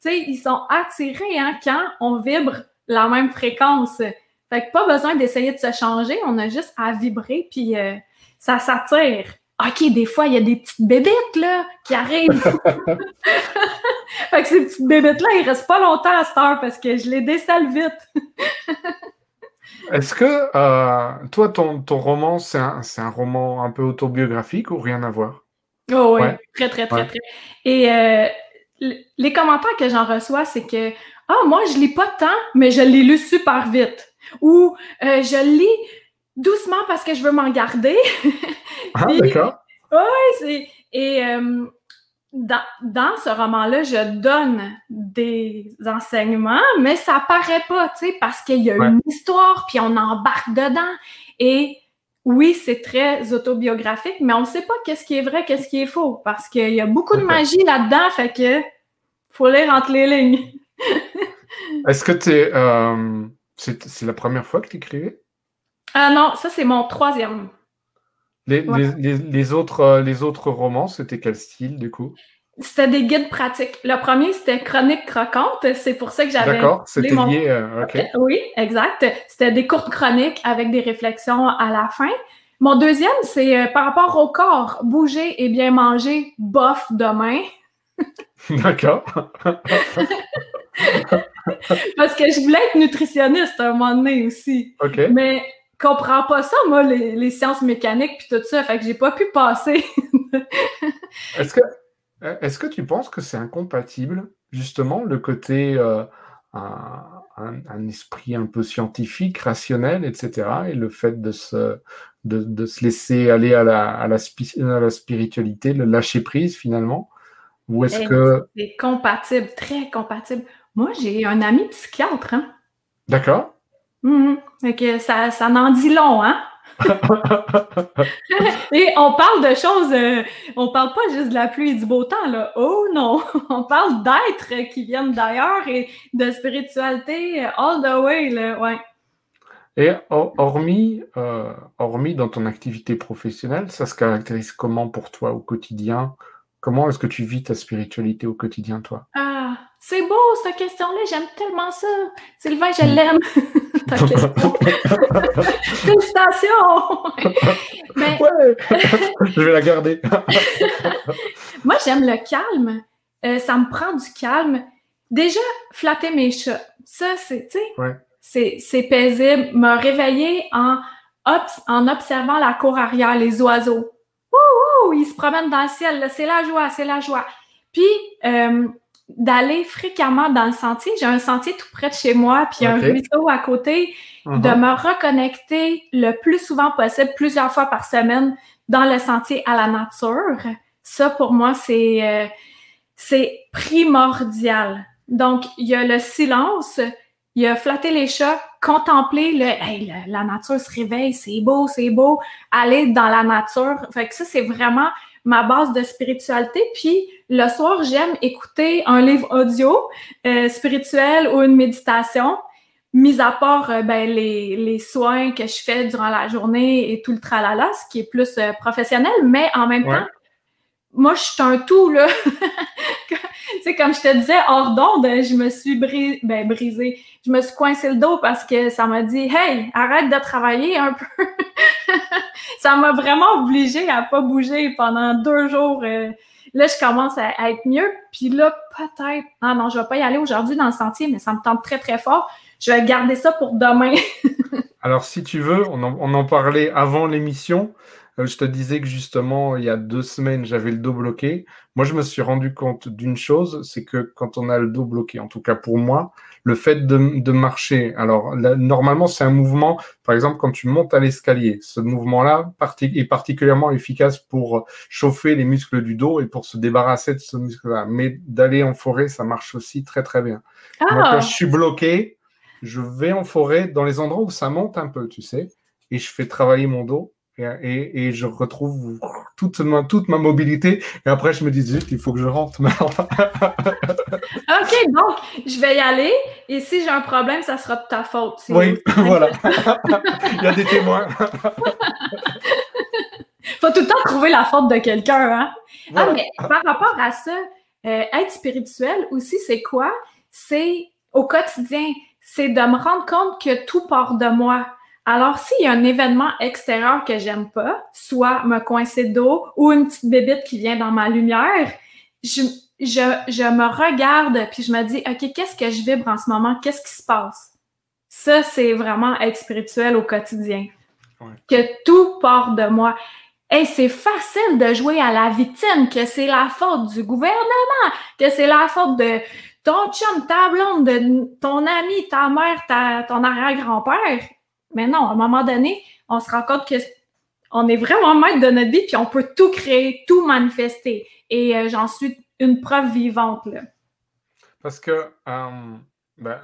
tu sais, ils sont attirés hein, quand on vibre la même fréquence. Fait que pas besoin d'essayer de se changer, on a juste à vibrer, puis euh, ça s'attire. OK, des fois, il y a des petites bébêtes là, qui arrivent. (laughs) (laughs) fait que ces petites bébêtes-là, ils restent pas longtemps à cette heure parce que je les décèle vite. (laughs) Est-ce que euh, toi, ton, ton roman, c'est un, un, roman un peu autobiographique ou rien à voir? Oh oui, très, très, très, très. Et euh, les commentaires que j'en reçois, c'est que Ah, moi, je lis pas tant, mais je l'ai lu super vite. Ou euh, je lis doucement parce que je veux m'en garder. (laughs) ah, d'accord. Oui, et euh, dans, dans, ce roman-là, je donne des enseignements, mais ça paraît pas, tu sais, parce qu'il y a une histoire, puis on embarque dedans. Et oui, c'est très autobiographique, mais on ne sait pas qu'est-ce qui est vrai, qu'est-ce qui est faux, parce qu'il y a beaucoup de magie là-dedans, fait que faut lire entre les lignes. (laughs) Est-ce que tu euh, c'est la première fois que tu écrivais? Ah non, ça c'est mon troisième. Les, les, autres, euh, les autres romans, c'était quel style du coup? C'était des guides pratiques. Le premier, c'était Chronique croquante. C'est pour ça que j'avais. D'accord, c'était lié. Euh, oui, exact. C'était des courtes chroniques avec des réflexions à la fin. Mon deuxième, c'est euh, par rapport au corps. Bouger et bien manger, bof demain. (laughs) D'accord. (laughs) Parce que je voulais être nutritionniste à un moment donné aussi. OK. Mais comprends pas ça, moi, les, sciences mécaniques puis tout ça. Fait que j'ai pas pu passer. (laughs) Est-ce que euh, est-ce que tu penses que c'est incompatible, justement, le côté euh, un, esprit un peu scientifique, rationnel, etc., et le fait de se, de, se laisser aller à la, à, la spiritualité, le lâcher prise finalement? Ou est-ce que. C'est compatible, très compatible. Moi, j'ai un ami psychiatre. Hein? D'accord. Mmh, ça, ça n'en dit long, hein? (laughs) et on parle de choses, euh, on parle pas juste de la pluie et du beau temps, là. Oh non! (laughs) On parle d'êtres qui viennent d'ailleurs et de spiritualité all the way, là, ouais. Et hormis, euh, hormis dans ton activité professionnelle, ça se caractérise comment pour toi au quotidien? Comment est-ce que tu vis ta spiritualité au quotidien, toi? Ah, c'est beau, cette question-là. J'aime tellement ça. Sylvain, je l'aime. (laughs) Ta question. (laughs) Félicitations! Mais... (laughs) Ouais. je vais la garder. Moi, j'aime le calme. Euh, ça me prend du calme. Déjà, flatter mes chats. Ça, c'est, tu sais, c'est paisible. Me réveiller en, en observant la cour arrière, les oiseaux. Ils se promènent dans le ciel. C'est la joie, c'est la joie. Puis, euh, d'aller fréquemment dans le sentier. J'ai un sentier tout près de chez moi, puis un ruisseau à côté. De uh-huh. me reconnecter le plus souvent possible, plusieurs fois par semaine, dans le sentier à la nature. Ça, pour moi, c'est euh, c'est primordial. Donc, il y a le silence, il a flatter les chats, contempler le hey, la nature se réveille, c'est beau, c'est beau, aller dans la nature. Fait que ça, c'est vraiment ma base de spiritualité. Puis le soir, j'aime écouter un livre audio euh, spirituel ou une méditation, mis à part euh, ben, les, les, soins que je fais durant la journée et tout le tralala, ce qui est plus euh, professionnel, mais en même temps, moi, je suis un tout, là. (laughs) tu sais, comme je te disais, hors d'onde, je me suis ben, brisé. Je me suis coincé le dos parce que ça m'a dit, hey, arrête de travailler un peu. (laughs) ça m'a vraiment obligé à pas bouger pendant deux jours. Euh. là, je commence à, être mieux. Puis là, peut-être, ah non, je vais pas y aller aujourd'hui dans le sentier, mais ça me tente très, très fort. Je vais garder ça pour demain. (laughs) Alors, si tu veux, on on en parlait avant l'émission. Euh, je te disais que justement, il y a deux semaines, j'avais le dos bloqué. Moi, je me suis rendu compte d'une chose, c'est que quand on a le dos bloqué, en tout cas pour moi, le fait de, marcher, alors normalement, c'est un mouvement, par exemple, quand tu montes à l'escalier, ce mouvement-là est particulièrement efficace pour chauffer les muscles du dos et pour se débarrasser de ce muscle-là. Mais d'aller en forêt, ça marche aussi très, très bien. Ah. quand je suis bloqué, je vais en forêt dans les endroits où ça monte un peu, tu sais, et je fais travailler mon dos et, je retrouve toute ma, toute ma mobilité. Et après, je me dis, il faut que je rentre (laughs) OK, donc, je vais y aller. Et si j'ai un problème, ça sera de ta faute. oui, (laughs) voilà. il y a des témoins. (laughs) faut tout le temps trouver la faute de quelqu'un. Hein? Ah, mais par rapport à ça, euh, être spirituel aussi, c'est quoi? C'est au quotidien, c'est de me rendre compte que tout part de moi alors, s'il y a un événement extérieur que j'aime pas, soit me coincer d'eau ou une petite bébite qui vient dans ma lumière, je, me regarde puis je me dis, OK, qu'est-ce que je vibre en ce moment? Qu'est-ce qui se passe? Ça, c'est vraiment être spirituel au quotidien. Que tout part de moi. Et c'est facile de jouer à la victime, que c'est la faute du gouvernement, que c'est la faute de ton chum, ta blonde, de ton ami, ta mère, ta, ton arrière-grand-père. Mais non, à un moment donné, on se rend compte que on est vraiment maître de notre vie, puis on peut tout créer, tout manifester. Et euh, j'en suis une preuve vivante. Là. Parce que euh, bah,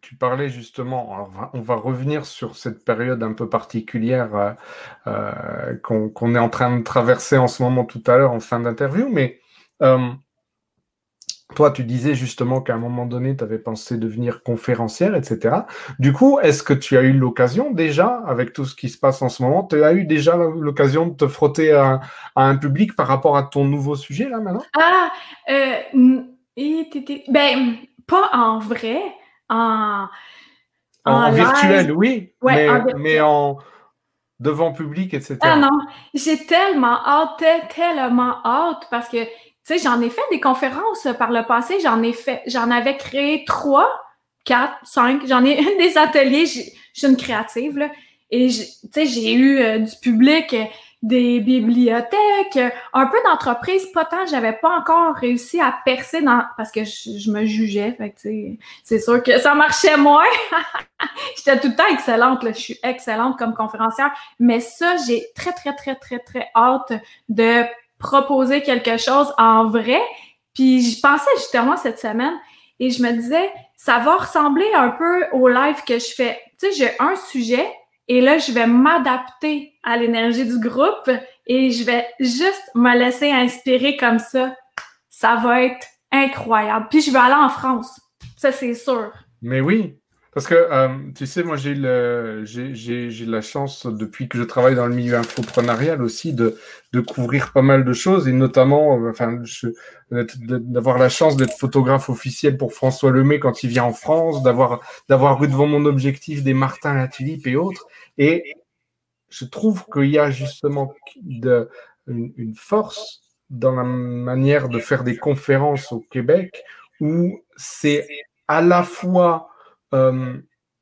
tu parlais justement, on va revenir sur cette période un peu particulière euh, qu'on est en train de traverser en ce moment tout à l'heure en fin d'interview, mais toi, tu disais justement qu'à un moment donné, tu avais pensé devenir conférencière, etc. Du coup, est-ce que tu as eu l'occasion déjà, avec tout ce qui se passe en ce moment, tu as eu déjà l'occasion de te frotter à, un public par rapport à ton nouveau sujet là maintenant? Ah, euh, ben, pas en vrai, en. En, virtuel, oui, mais, en devant public, etc. Ah non, j'ai tellement hâte, tellement hâte parce que tu sais, j'en ai fait des conférences par le passé, j'en ai fait, j'en avais créé trois, quatre, cinq, j'en ai des ateliers, je suis une créative, là, et tu sais, j'ai eu euh, du public, euh, des bibliothèques, un peu d'entreprise, pas tant, j'avais pas encore réussi à percer dans, parce que je, me jugeais, fait tu sais, c'est sûr que ça marchait moins. (laughs) J'étais tout le temps excellente, là, je suis excellente comme conférencière, mais ça, j'ai très, très, très, très, très hâte de proposer quelque chose en vrai. Puis je pensais justement cette semaine et je me disais, ça va ressembler un peu au live que je fais. Tu sais, j'ai un sujet et là, je vais m'adapter à l'énergie du groupe et je vais juste me laisser inspirer comme ça. Ça va être incroyable. Puis je vais aller en France. Ça, c'est sûr. Mais oui, parce que, euh, tu sais, moi, j'ai j'ai la chance, depuis que je travaille dans le milieu infoprenarial aussi, de, de couvrir pas mal de choses, et notamment, euh, enfin, d'avoir la chance d'être photographe officiel pour François Lemay quand il vient en France, d'avoir d'avoir eu devant mon objectif des Martin la Tulipe et autres. Et je trouve qu'il y a justement une force dans la manière de faire des conférences au Québec où c'est à la fois euh,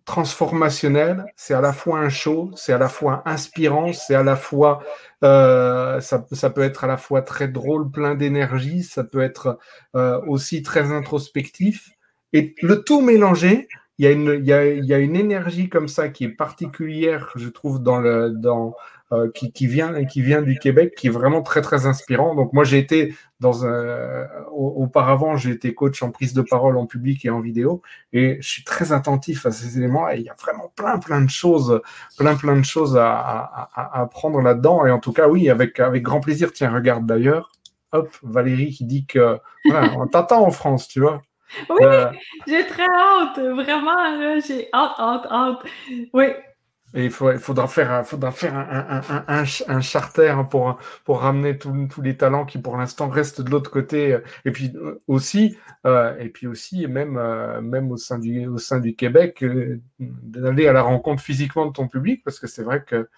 transformationnel, c'est à la fois un show, c'est à la fois inspirant, c'est à la fois, euh, ça, peut être à la fois très drôle, plein d'énergie, ça peut être euh, aussi très introspectif. Et le tout mélangé, il y, a une, il, y a, il y a une énergie comme ça qui est particulière, je trouve, dans, le, dans, euh, qui, qui, vient, qui vient du Québec, qui est vraiment très, très inspirant. Donc, moi, j'ai été dans un. Auparavant, j'ai été coach en prise de parole en public et en vidéo, et je suis très attentif à ces éléments. Et il y a vraiment plein, plein de choses, plein, plein de choses à, à, à apprendre là-dedans. Et en tout cas, oui, avec, avec grand plaisir. Tiens, regarde d'ailleurs. Hop, Valérie qui dit que voilà, on t'attend en France, tu vois. Oui, euh, j'ai très hâte, vraiment, j'ai hâte, hâte, hâte. Oui, et il, faudra faire, un, faudra faire un, un, un, charter pour, pour ramener tous les talents qui pour l'instant restent de l'autre côté. Et puis euh, aussi, euh, et puis aussi même, euh, même au, sein du, au sein du Québec, d'aller à la rencontre physiquement de ton public, parce que c'est vrai que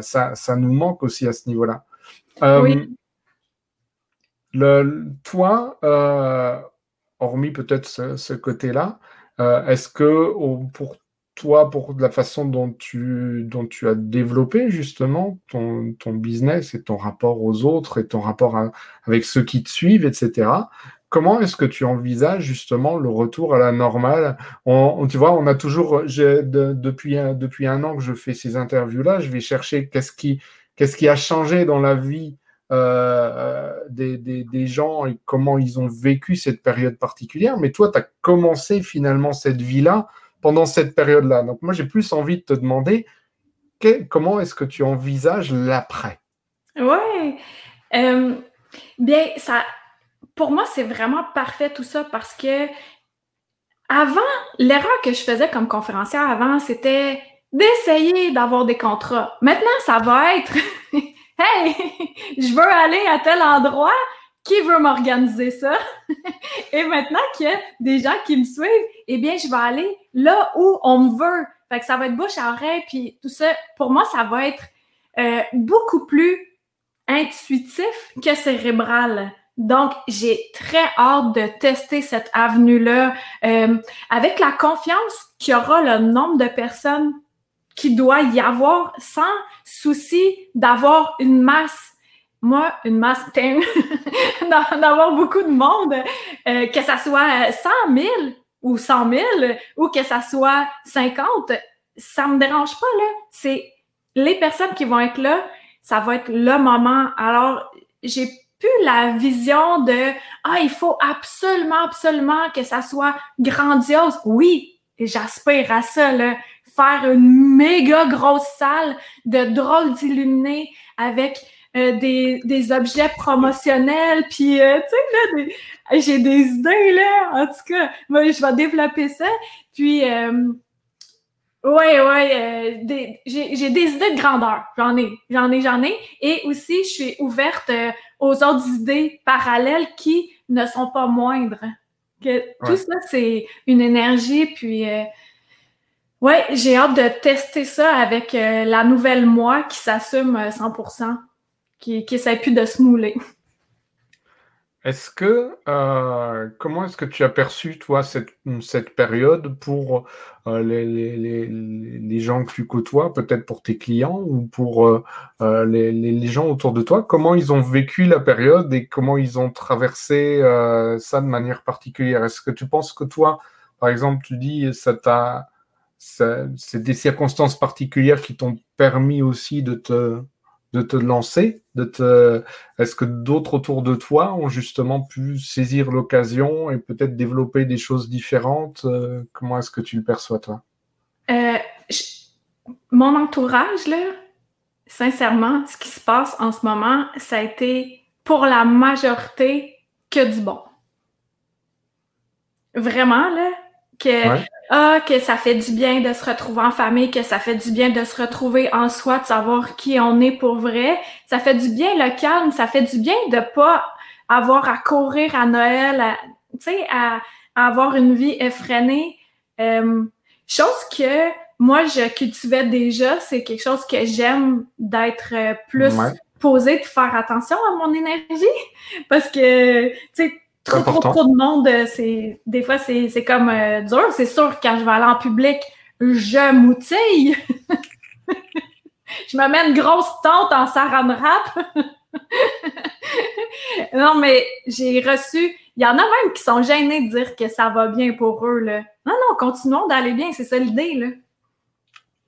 ça, ça nous manque aussi à ce niveau-là. oui. Le, toi, hormis peut-être ce, côté-là, est-ce que pour toi, pour la façon dont tu, as développé justement ton, business et ton rapport aux autres et ton rapport avec ceux qui te suivent, etc. Comment est-ce que tu envisages justement le retour à la normale? On, Tu vois, on a toujours, depuis, un, depuis un an que je fais ces interviews-là, je vais chercher qu'est-ce qui, qu'est-ce qui a changé dans la vie euh, des, des, des, gens et comment ils ont vécu cette période particulière. Mais toi, tu as commencé finalement cette vie-là pendant cette période-là. Donc moi, j'ai plus envie de te demander comment est-ce que tu envisages l'après? Oui. Euh, bien, ça, pour moi, c'est vraiment parfait tout ça parce que avant, l'erreur que je faisais comme conférencière avant, c'était d'essayer d'avoir des contrats. Maintenant, ça va être Hey, (laughs) je veux aller à tel endroit, qui veut m'organiser ça? (laughs) et maintenant qu'il y a des gens qui me suivent, eh bien, je vais aller là où on me veut. Fait que ça va être bouche à oreille, puis tout ça, pour moi, ça va être euh, beaucoup plus intuitif que cérébral. Donc, j'ai très hâte de tester cette avenue-là euh, avec la confiance qu'il y aura le nombre de personnes qui doit y avoir sans souci d'avoir une masse moi, une masse, (laughs) d'avoir beaucoup de monde, euh, que ça soit 100 000 ou 100 000 ou que ça soit 50, ça me dérange pas, là. C'est les personnes qui vont être là, ça va être le moment. Alors, j'ai plus la vision de ah il faut absolument absolument que ça soit grandiose. Oui, j'aspire à ça là, faire une méga grosse salle de drôles d'illuminés avec euh, des, des, objets promotionnels, puis euh, tu sais là, j'ai des idées là. En tout cas, moi je vais développer ça. Puis euh, Ouais, ouais, euh, j'ai des idées de grandeur. J'en ai, j'en ai, j'en ai. Et aussi, je suis ouverte aux autres idées parallèles qui ne sont pas moindres. Que Tout ça, c'est une énergie. Puis, euh, ouais, j'ai hâte de tester ça avec la nouvelle moi qui s'assume 100%, qui, qui essaie plus de se mouler. (laughs) Est-ce que euh, comment est-ce que tu as perçu toi cette, cette période pour euh, les, les, les, gens que tu côtoies, peut-être pour tes clients ou pour euh, les, les, gens autour de toi? Comment ils ont vécu la période et comment ils ont traversé ça de manière particulière? Est-ce que tu penses que toi, par exemple, tu dis ça t'a c'est des circonstances particulières qui t'ont permis aussi de te lancer de te... Est-ce que d'autres autour de toi ont justement pu saisir l'occasion et peut-être développer des choses différentes euh, Comment est-ce que tu le perçois, toi? Euh, Mon entourage, là, sincèrement, ce qui se passe en ce moment, ça a été pour la majorité que du bon. Vraiment, là, que ah, que ça fait du bien de se retrouver en famille, que ça fait du bien de se retrouver en soi, de savoir qui on est pour vrai. Ça fait du bien le calme, ça fait du bien de pas avoir à courir à Noël, tu sais, à, avoir une vie effrénée. Euh, chose que moi, je cultivais déjà, c'est quelque chose que j'aime d'être euh, plus posé, de faire attention à mon énergie. (laughs) Parce que, tu sais, trop, trop, trop de monde, euh, c'est des fois, c'est comme euh, dur. C'est sûr, quand je vais aller en public, je moutille. (laughs) je me mets une grosse tente en saran wrap. (laughs) non, mais j'ai reçu... Il y en a même qui sont gênés de dire que ça va bien pour eux. Là. Non, non, continuons d'aller bien. C'est ça l'idée. Là.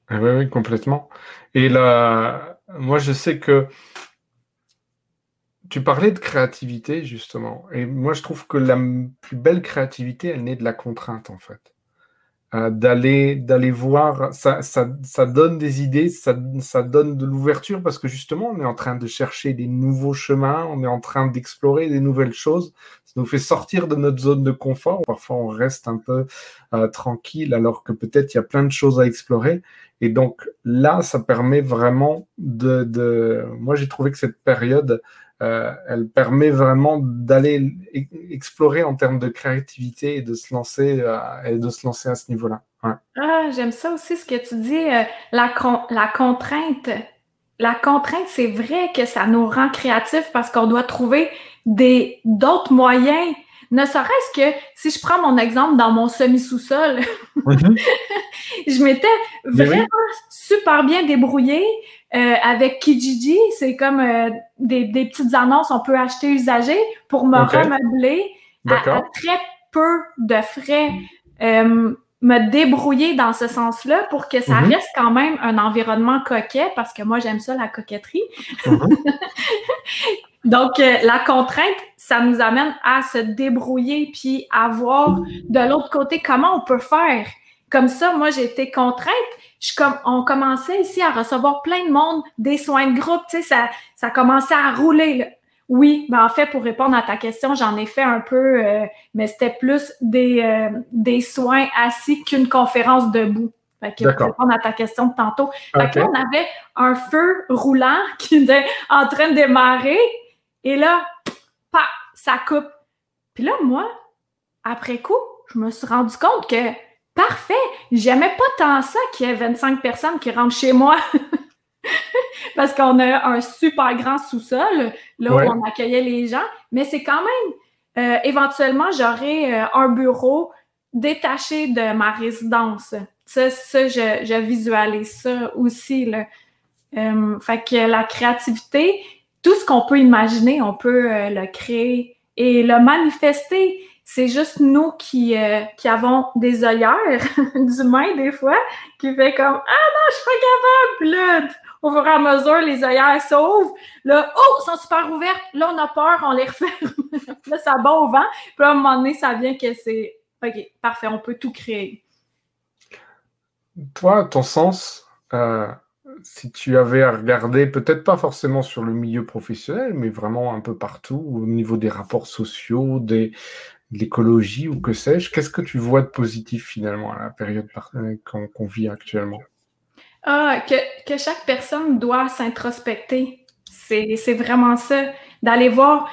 Ah oui, oui, complètement. Et là, moi, je sais que tu parlais de créativité, justement. Et moi, je trouve que la plus belle créativité, elle naît de la contrainte, en fait. Euh, d'aller voir, ça, ça, ça, donne des idées, ça, ça donne de l'ouverture parce que justement, on est en train de chercher des nouveaux chemins, on est en train d'explorer des nouvelles choses. Ça nous fait sortir de notre zone de confort. Parfois, on reste un peu euh, tranquille alors que peut-être il y a plein de choses à explorer. Et donc là, ça permet vraiment de... de... Moi, j'ai trouvé que cette période euh, elle permet vraiment d'aller explorer en termes de créativité et de se lancer, euh, et de se lancer à ce niveau-là. Ah, j'aime ça aussi ce que tu dis, euh, la, la contrainte. La contrainte, c'est vrai que ça nous rend créatifs parce qu'on doit trouver des d'autres moyens ne serait-ce que si je prends mon exemple dans mon semi-sous-sol, mhm. (laughs) je m'étais vraiment super bien débrouillée euh, avec Kijiji. C'est comme euh, des, petites annonces, on peut acheter usagé pour me remeubler à, très peu de frais. Euh, me débrouiller dans ce sens-là pour que ça mhm. reste quand même un environnement coquet, parce que moi, j'aime ça, la coquetterie. Mhm. (laughs) Donc, euh, la contrainte, ça nous amène à se débrouiller puis à voir de l'autre côté comment on peut faire. Comme ça, moi, j'ai été contrainte. Je, comme, on commençait ici à recevoir plein de monde, des soins de groupe, tu sais, ça, ça commençait à rouler. Oui, ben en fait, pour répondre à ta question, j'en ai fait un peu, euh, mais c'était plus des, euh, des soins assis qu'une conférence debout. Fait que pour répondre à ta question de tantôt. Fait que là, on avait un feu roulant (laughs) qui était en train de démarrer et là, pa, ça coupe. Puis là, moi, après coup, je me suis rendu compte que parfait, j'aimais pas tant ça qu'il y ait 25 personnes qui rentrent chez moi. (laughs) Parce qu'on a un super grand sous-sol, là où on accueillait les gens. Mais c'est quand même, euh, éventuellement, j'aurais euh, un bureau détaché de ma résidence. Ça, ça je, je visualise ça aussi. Là. Euh, fait que la créativité, tout ce qu'on peut imaginer, on peut le créer et le manifester. C'est juste nous qui, euh, qui avons des œillères (laughs) d'humains des fois, qui fait comme Ah non, je suis pas capable! là, au fur et à mesure, les œillères s'ouvrent. Là, oh, sont super ouvertes. Là, on a peur, on les (laughs) referme. là, ça bat au vent. Puis à un moment donné, ça vient que c'est OK, parfait, on peut tout créer. Toi, ton sens, euh, si tu avais à regarder, peut-être pas forcément sur le milieu professionnel, mais vraiment un peu partout, au niveau des rapports sociaux, des, de l'écologie ou que sais-je, qu'est-ce que tu vois de positif finalement à la période euh, qu'on vit actuellement? Ah, que, que, chaque personne doit s'introspecter. C'est vraiment ça. D'aller voir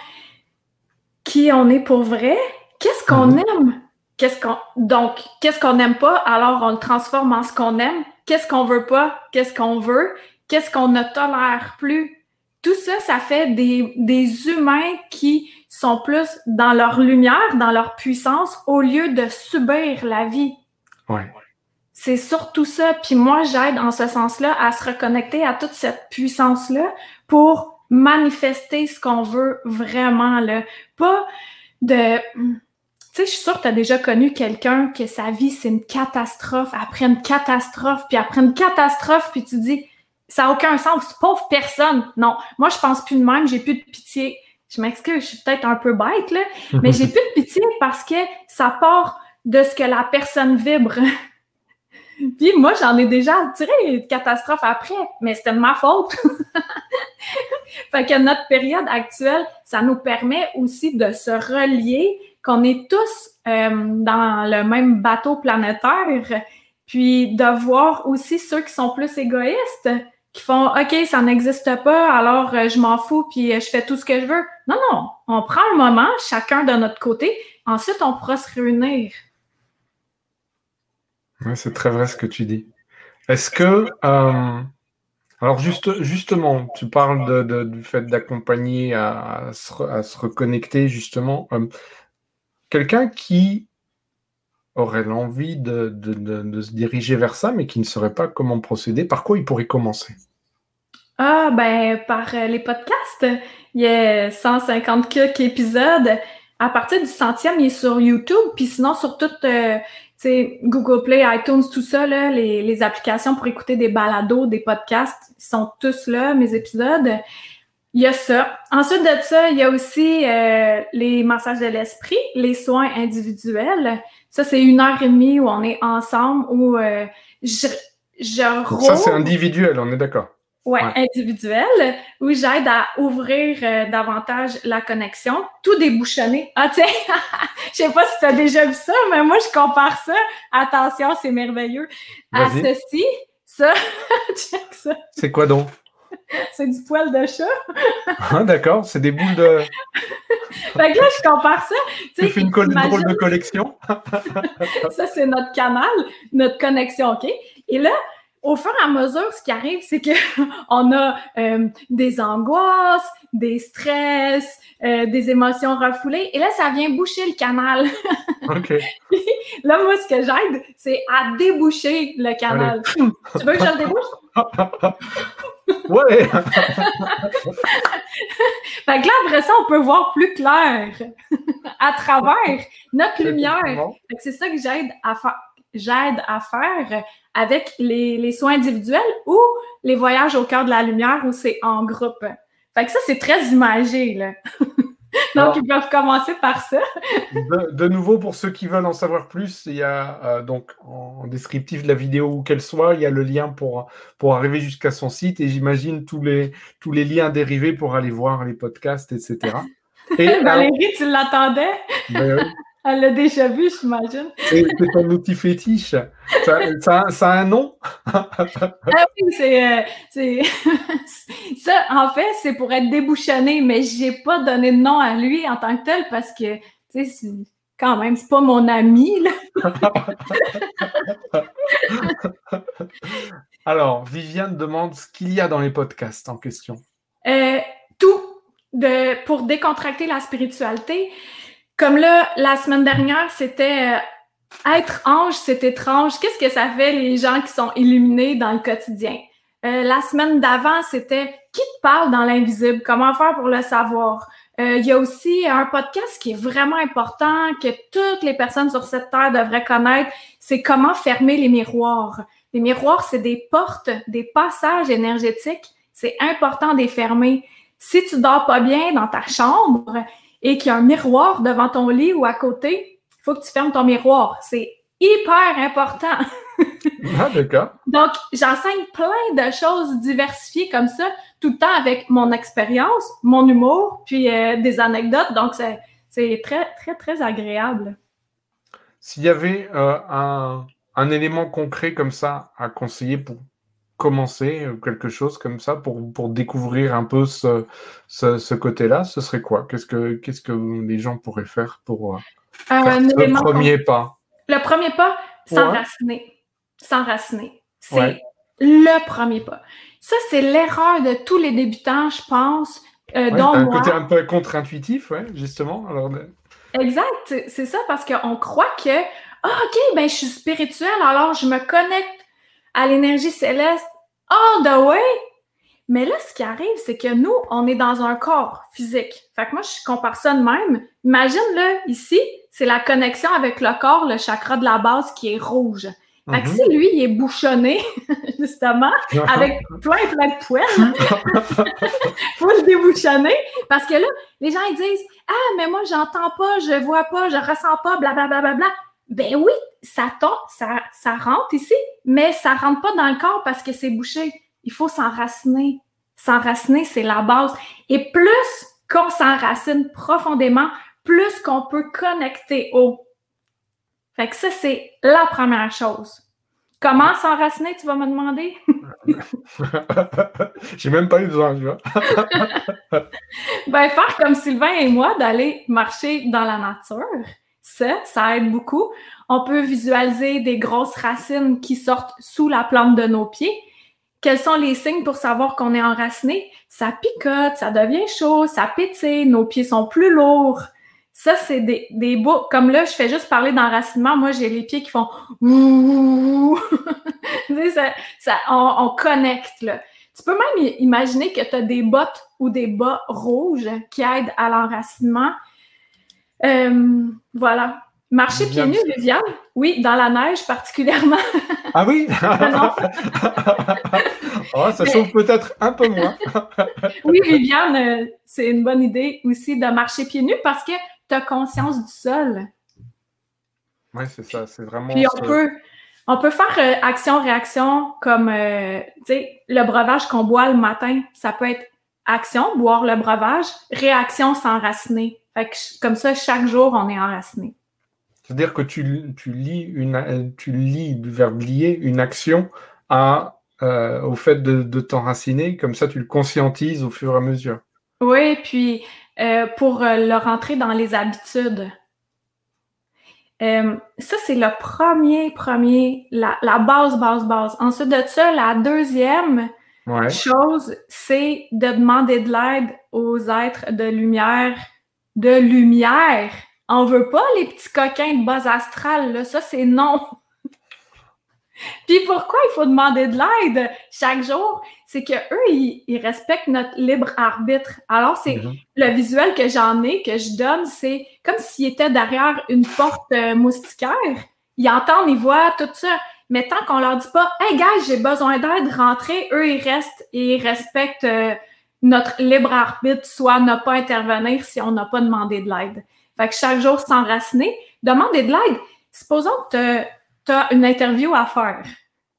qui on est pour vrai, qu'est-ce qu'on mhm. aime? Qu'est-ce qu'on donc qu'est-ce qu'on n'aime pas, alors on le transforme en ce qu'on aime. Qu'est-ce qu'on veut pas, qu'est-ce qu'on veut, qu'est-ce qu'on ne tolère plus? Tout ça, ça fait des, des humains qui sont plus dans leur lumière, dans leur puissance, au lieu de subir la vie. Ouais. C'est surtout ça. Puis moi, j'aide en ce sens-là à se reconnecter à toute cette puissance-là pour manifester ce qu'on veut vraiment. Là. Pas de... Tu sais, je suis sûre que tu as déjà connu quelqu'un que sa vie, c'est une catastrophe, après une catastrophe, puis après une catastrophe, puis tu dis, ça n'a aucun sens, pauvre personne. Non, moi, je pense plus de même, j'ai plus de pitié. Je m'excuse, je suis peut-être un peu bête, là, mais j'ai plus de pitié parce que ça part de ce que la personne vibre. (laughs) Puis moi, j'en ai déjà tiré une catastrophe après, mais c'était de ma faute. (laughs) fait que notre période actuelle, ça nous permet aussi de se relier, qu'on est tous euh, dans le même bateau planétaire, puis de voir aussi ceux qui sont plus égoïstes, qui font OK, ça n'existe pas, alors euh, je m'en fous, puis euh, je fais tout ce que je veux. Non, non, on prend un moment, chacun de notre côté, ensuite on pourra se réunir c'est très vrai ce que tu dis. Est-ce que, euh, alors juste, justement, tu parles du fait d'accompagner à, se reconnecter, justement. Quelqu'un qui aurait l'envie de, se diriger vers ça, mais qui ne saurait pas comment procéder, par quoi il pourrait commencer Ah, ben, par euh, les podcasts. Il y a 150 épisodes. À partir du centième, il est sur YouTube, puis sinon sur toutes sais, Google Play, iTunes, tout ça, là, les, les, applications pour écouter des balados, des podcasts, ils sont tous là, mes épisodes. Il y a ça. Ensuite de ça, il y a aussi euh, les massages de l'esprit, les soins individuels. Ça, c'est une heure et demie où on est ensemble, où euh, je, je Ça, c'est individuel, on est d'accord. Ouais, individuel, où j'aide à ouvrir euh, davantage la connexion, tout débouchonner. Ah, tiens, (laughs) je sais pas si tu as déjà vu ça, mais moi, je compare ça. Attention, c'est merveilleux. À ceci, ça, (laughs) check ça. C'est quoi donc? (laughs) c'est du poil de chat. ah, d'accord, c'est des boules de. (laughs) fait que là, je compare ça. Tu fais une, drôle de collection. (laughs) ça, c'est notre canal, notre connexion, OK? Et là, au fur et à mesure, ce qui arrive, c'est que (laughs) on a euh, des angoisses, des stress, euh, des émotions refoulées, et là, ça vient boucher le canal. (laughs) OK. là, moi, ce que j'aide, c'est à déboucher le canal. (laughs) tu veux que je le débouche? ouais! fait que là, après ça, on peut voir plus clair à travers notre lumière. c'est ça que j'aide à faire j'aide à faire avec les, soins individuels ou les voyages au cœur de la lumière où c'est en groupe. Fait que ça, c'est très imagé, là. (laughs) donc, ils peuvent commencer par ça. de, nouveau, pour ceux qui veulent en savoir plus, il y a euh, donc en descriptif de la vidéo où qu'elle soit, il y a le lien pour, pour arriver jusqu'à son site et j'imagine tous les, tous les liens dérivés pour aller voir les podcasts, etc. (laughs) Et, Valérie, tu l'attendais? Ben elle l'a déjà vu, j'imagine. C'est ton outil fétiche. Ça, ça, a un nom? ah oui, c'est. Euh, (laughs) ça, en fait, c'est pour être débouchonné, mais je n'ai pas donné de nom à lui en tant que tel parce que, tu sais, quand même, c'est pas mon ami. (laughs) Alors, Viviane demande ce qu'il y a dans les podcasts en question. Euh, tout de, pour décontracter la spiritualité. Comme là, la semaine dernière, c'était euh, être ange, c'est étrange. Qu'est-ce que ça fait les gens qui sont illuminés dans le quotidien? Euh, la semaine d'avant, c'était qui te parle dans l'invisible? Comment faire pour le savoir? Euh, il y a aussi un podcast qui est vraiment important, que toutes les personnes sur cette terre devraient connaître, c'est comment fermer les miroirs. Les miroirs, c'est des portes, des passages énergétiques. C'est important de les fermer. Si tu dors pas bien dans ta chambre et qu'il y a un miroir devant ton lit ou à côté, il faut que tu fermes ton miroir. C'est hyper important. (laughs) ah, d'accord. Donc, j'enseigne plein de choses diversifiées comme ça, tout le temps avec mon expérience, mon humour, puis euh, des anecdotes. Donc, c'est très, très, très agréable. S'il y avait euh, un, un, élément concret comme ça à conseiller pour commencer, euh, quelque chose comme ça, pour, pour découvrir un peu ce, ce, ce côté-là, ce serait quoi? Qu'est-ce que les gens pourraient faire pour faire le premier pas? Le premier pas, s'enraciner. S'enraciner. C'est le premier pas. Ça, c'est l'erreur de tous les débutants, je pense. Euh, un côté un peu contre-intuitif, ouais, justement. Alors... Exact, c'est ça, parce qu'on croit que, ah, OK, ben, je suis spirituelle, alors je me connecte à l'énergie céleste all the way. Mais là, ce qui arrive, c'est que nous, on est dans un corps physique. Fait que moi, je compare ça de même. Imagine, là, ici, c'est la connexion avec le corps, le chakra de la base qui est rouge. Fait que mhm. si lui, il est bouchonné, (laughs) justement, (laughs) avec plein, plein de poils, (laughs) faut le débouchonner. Parce que là, les gens, ils disent Ah, mais moi, j'entends pas, je vois pas, je ressens pas, blablabla. Bla, bla, bla. Ben oui, ça tombe, ça, ça rentre ici, mais ça rentre pas dans le corps parce que c'est bouché. Il faut s'enraciner. S'enraciner, c'est la base. Et plus qu'on s'enracine profondément, plus qu'on peut connecter au fait que ça, c'est la première chose. Comment s'enraciner, tu vas me demander? (laughs) J'ai même pas eu besoin, tu vois. ben, faire comme Sylvain et moi, d'aller marcher dans la nature, ça, ça aide beaucoup. On peut visualiser des grosses racines qui sortent sous la plante de nos pieds. Quels sont les signes pour savoir qu'on est enraciné? Ça picote, ça devient chaud, ça pétille, nos pieds sont plus lourds. Ça, c'est des, des beaux. Comme là, je fais juste parler d'enracinement. Moi, j'ai les pieds qui font (laughs) ça, on, connecte. Tu peux même imaginer que tu as des bottes ou des bas rouges qui aident à l'enracinement. Euh, voilà. Marcher pieds nus, Viviane? Oui, dans la neige particulièrement. (laughs) ah oui? oh, (laughs) ça chauffe peut-être un peu moins. oui, Viviane, euh, c'est une bonne idée aussi de marcher pieds nus parce que tu as conscience du sol. Oui, c'est ça. C'est vraiment. Puis on peut, on peut faire euh, action-réaction comme, euh, le breuvage qu'on boit le matin, ça peut être action, boire le breuvage, réaction, s'enraciner. Fait que comme ça, chaque jour, on est enraciné. C'est-à-dire que tu, tu, lis une, tu lis du verbe lier une action à, euh, au fait de, de t'enraciner, comme ça tu le conscientises au fur et à mesure. Oui, puis euh, pour euh, le rentrer dans les habitudes. Euh, ça, c'est le premier, premier, la, base, base, base. Ensuite de ça, la deuxième chose, c'est de demander de l'aide aux êtres de lumière, de lumière. On veut pas les petits coquins de base astrale, là. Ça, c'est non. (laughs) Puis pourquoi il faut demander de l'aide chaque jour? C'est que eux, ils, respectent notre libre arbitre. Alors, c'est le visuel que j'en ai, que je donne, c'est comme s'ils étaient derrière une porte euh, moustiquaire. Ils entendent, ils voient tout ça. Mais tant qu'on leur dit pas, hey guys, j'ai besoin d'aide, rentrez, eux, ils restent et ils respectent euh, notre libre arbitre, soit ne pas intervenir si on n'a pas demandé de l'aide. Fait que chaque jour, s'enraciner, demander de l'aide. Supposons que une interview à faire.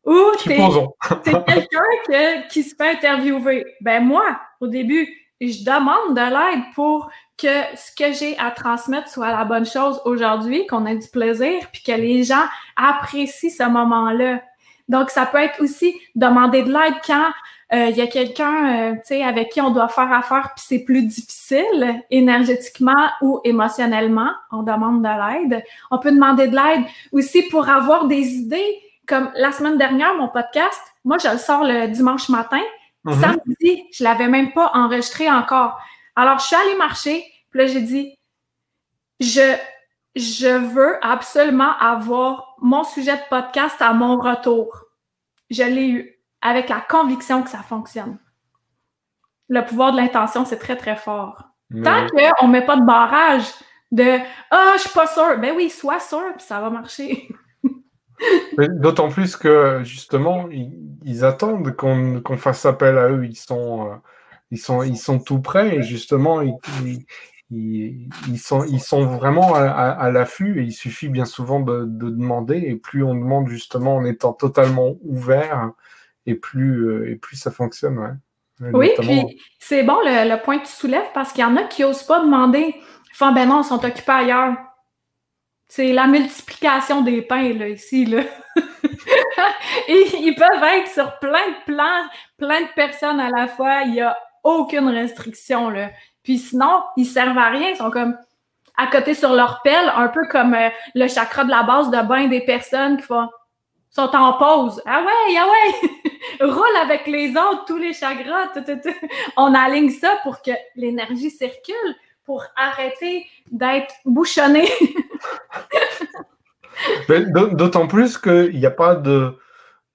Ou tu es, (laughs) quelqu'un qui se fait interviewer. Ben moi, au début, je demande de l'aide pour que ce que j'ai à transmettre soit la bonne chose aujourd'hui, qu'on ait du plaisir, puis que les gens apprécient ce moment-là. Donc, ça peut être aussi demander de l'aide quand il y a quelqu'un, euh, avec qui on doit faire affaire, puis c'est plus difficile énergétiquement ou émotionnellement. On demande de l'aide. On peut demander de l'aide aussi pour avoir des idées. Comme la semaine dernière, mon podcast, moi, je le sors le dimanche matin. Mm-hmm. Samedi, je l'avais même pas enregistré encore. Alors, je suis allée marcher, puis là, j'ai dit, je, je veux absolument avoir mon sujet de podcast à mon retour. Je l'ai eu avec la conviction que ça fonctionne. Le pouvoir de l'intention, c'est très, très fort. Tant qu'on ne met pas de barrage de Ah, je suis pas sûr. Ben oui, sois sûr, puis ça va marcher. (laughs) D'autant plus que justement, ils, attendent qu'on fasse appel à eux. Ils sont, euh, ils sont, ils sont tout prêts et justement, ils, ils, sont, ils sont vraiment à, l'affût et il suffit bien souvent de, demander. Et plus on demande justement en étant totalement ouvert, et plus, euh, et plus ça fonctionne. Ouais. Oui, puis c'est bon le, point que tu soulèves parce qu'il y en a qui n'osent pas demander. Enfin, ben non, ils sont occupés ailleurs. C'est la multiplication des pains, là, ici, là. (laughs) Et ils peuvent être sur plein de plans, plein de personnes à la fois. Il n'y a aucune restriction, là. Puis sinon, ils servent à rien. Ils sont comme à côté sur leur pelle, un peu comme euh, le chakra de la base de bain des personnes qui font, sont en pause. Ah ouais, ah ouais! (laughs) Roule avec les autres, tous les chakras. On aligne ça pour que l'énergie circule, pour arrêter d'être bouchonné. (laughs) D'autant plus qu'il n'y a pas de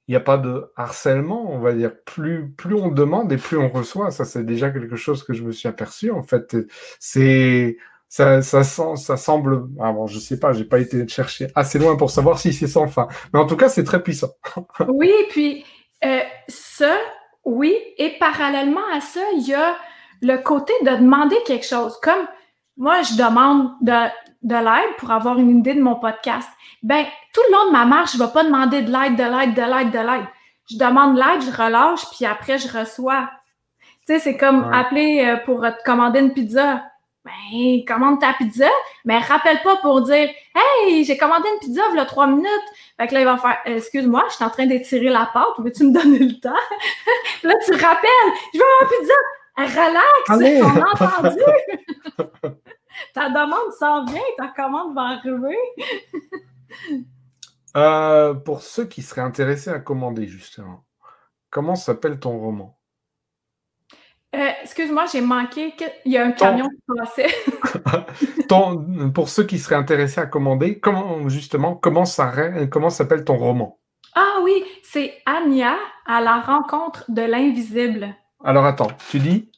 il a pas de harcèlement, on va dire. Plus, plus on demande et plus on reçoit. Ça, c'est déjà quelque chose que je me suis aperçu. En fait, c'est ça, ça, ça semble. Ah bon, je sais pas, j'ai pas été chercher assez loin pour savoir si c'est sans fin. Mais en tout cas, c'est très puissant. (laughs) oui, puis euh, ça, oui, et parallèlement à ça, il y a le côté de demander quelque chose. Comme moi, je demande de, de l'aide pour avoir une idée de mon podcast ben, tout le long de ma marche, je ne vais pas demander de l'aide, de l'aide, de l'aide, de l'aide. Je demande l'aide, je relâche, puis après, je reçois. Tu sais, c'est comme appeler euh, pour te commander une pizza. Ben, commande ta pizza, mais rappelle pas pour dire Hey, j'ai commandé une pizza il y a trois minutes. Fait que là, il va faire Excuse-moi, je suis en train d'étirer la pâte, veux-tu me donner le temps? (laughs) là, tu rappelles, je veux une pizza. Relax, on a entendu. (laughs) ta demande s'en vient, ta commande va arriver. Euh, pour ceux qui seraient intéressés à commander, justement, comment s'appelle ton roman? Euh, Excuse-moi, j'ai manqué. Il y a un camion qui passait. (laughs) pour ceux qui seraient intéressés à commander, comment justement, comment s'appelle ton roman? Ah oui, c'est Anya à la rencontre de l'invisible. Alors attends, tu dis?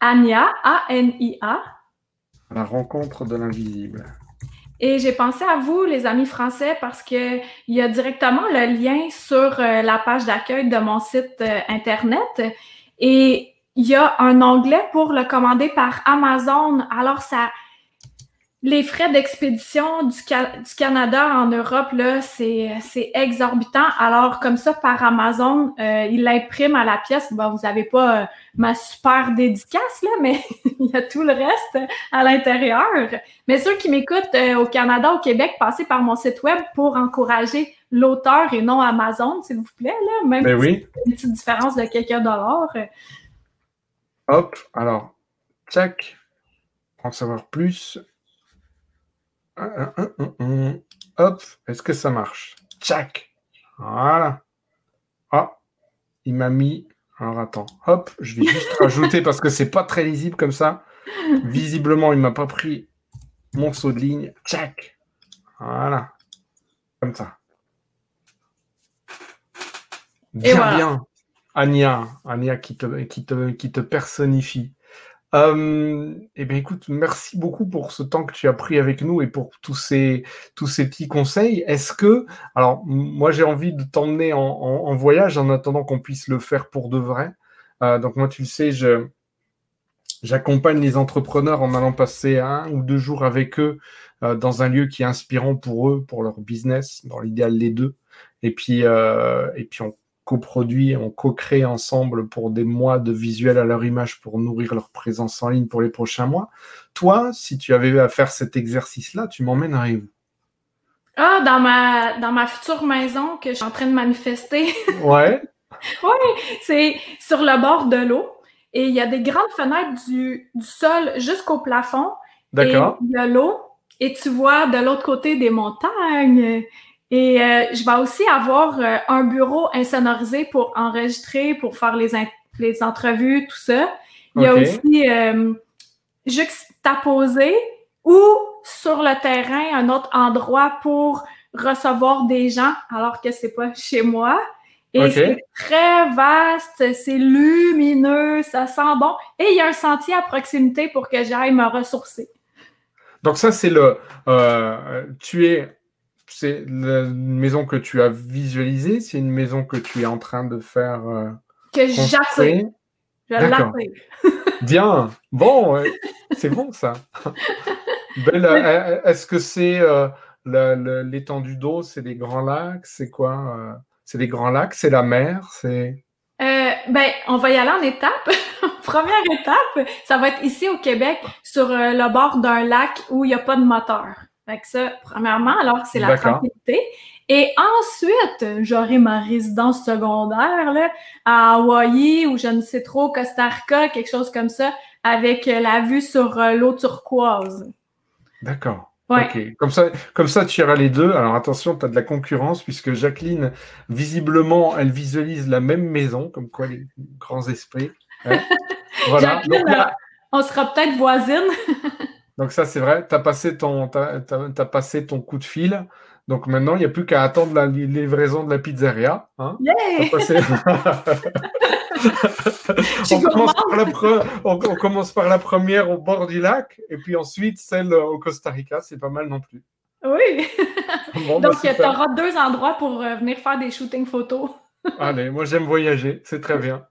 Anya, A-N-I-A. À la rencontre de l'invisible. Et j'ai pensé à vous, les amis français, parce qu'il y a directement le lien sur euh, la page d'accueil de mon site euh, Internet. Et il y a un onglet pour le commander par Amazon. Alors, ça, les frais d'expédition du, Canada en Europe, là, c'est, exorbitant. Alors, comme ça, par Amazon, euh, il l'imprime à la pièce. Bon, vous n'avez pas euh, ma super dédicace, là, mais (laughs) il y a tout le reste à l'intérieur. Mais ceux qui m'écoutent euh, au Canada, au Québec, passez par mon site web pour encourager l'auteur et non Amazon, s'il vous plaît. Là, même ben oui. une petite différence de quelques dollars. Hop, alors, check. Pour en savoir plus, Hop, est-ce que ça marche? Tchac Voilà. Ah, il m'a mis. Alors attends, hop, je vais juste rajouter parce que c'est pas très lisible comme ça. Visiblement, il m'a pas pris mon saut de ligne. Tchac Voilà. Comme ça. Bien, bien. Ania, Ania qui te, qui te, qui te personnifie. Euh, eh bien, écoute, merci beaucoup pour ce temps que tu as pris avec nous et pour tous ces, tous ces petits conseils. Est-ce que, alors, moi, j'ai envie de t'emmener en, voyage en attendant qu'on puisse le faire pour de vrai. Euh, donc, moi, tu le sais, je, j'accompagne les entrepreneurs en allant passer un ou deux jours avec eux euh, dans un lieu qui est inspirant pour eux, pour leur business, dans l'idéal les deux. Et puis, euh, et puis on coproduit, on co-crée ensemble pour des mois de visuels à leur image pour nourrir leur présence en ligne pour les prochains mois. Toi, si tu avais à faire cet exercice-là, tu m'emmènerais où Ah, dans ma, dans ma future maison que je suis en train de manifester. (laughs) Ouais. oui, c'est sur le bord de l'eau. Et il y a des grandes fenêtres du, du sol jusqu'au plafond. D'accord. Il y a l'eau. Et tu vois de l'autre côté des montagnes et euh, je vais aussi avoir euh, un bureau insonorisé pour enregistrer, pour faire les, les entrevues, tout ça. Il y a aussi euh, juxtaposé ou sur le terrain un autre endroit pour recevoir des gens alors que c'est pas chez moi. Et c'est très vaste, c'est lumineux, ça sent bon. Et il y a un sentier à proximité pour que j'aille me ressourcer. Donc ça, c'est le... Euh, tu es... C'est la maison que tu as visualisée, c'est une maison que tu es en train de faire... Euh, que. Je l'appelle. Bien. Bon, c'est bon ça. (laughs) Est-ce que c'est l'étendue d'eau, c'est des grands lacs, c'est quoi c'est les grands lacs, c'est la mer, c'est. Euh, ben, on va y aller en étape. (laughs) Première étape, ça va être ici au Québec, sur euh, le bord d'un lac où il n'y a pas de moteur. Fait que ça, premièrement, alors c'est la tranquillité. Et ensuite, j'aurai ma résidence secondaire là, à Hawaï ou je ne sais trop, Costa Rica, quelque chose comme ça, avec la vue sur euh, l'eau turquoise. D'accord. Ok, comme ça, comme ça, tu iras les deux. Alors attention, tu as de la concurrence puisque Jacqueline, visiblement, elle visualise la même maison, comme quoi les grands esprits. Hein. (laughs) voilà. Jacqueline, euh, on sera peut-être voisine. (laughs) donc ça, c'est vrai. Tu as, passé ton, as, passé ton coup de fil. Donc maintenant, il n'y a plus qu'à attendre la livraison de la pizzeria. Hein (laughs) (laughs) on, commence par la première au bord du lac et puis ensuite celle au Costa Rica. C'est pas mal non plus. Oui. (laughs) Donc, bah, tu auras deux endroits pour euh, venir faire des shootings photos. Allez, moi j'aime voyager, c'est très bien.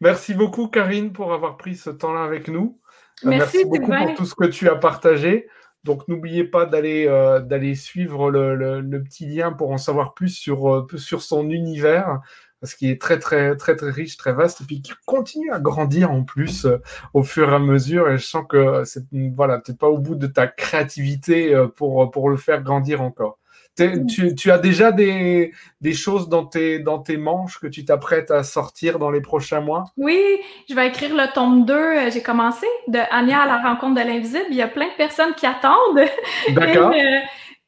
Merci beaucoup, Karine, pour avoir pris ce temps-là avec nous. Euh, merci, beaucoup pour tout ce que tu as partagé. Donc n'oubliez pas d'aller euh, d'aller suivre le, le, petit lien pour en savoir plus sur, sur son univers parce qu'il est très très très très riche, très vaste, et puis qui continue à grandir en plus euh, au fur et à mesure. Et je sens que c'est voilà, t'es pas au bout de ta créativité euh, pour pour le faire grandir encore. Tu, tu, as déjà des, des, choses dans tes, dans tes manches que tu t'apprêtes à sortir dans les prochains mois? Oui, je vais écrire le tome 2. Euh, j'ai commencé de Anya à la rencontre de l'invisible. Il y a plein de personnes qui attendent. (laughs) D'accord.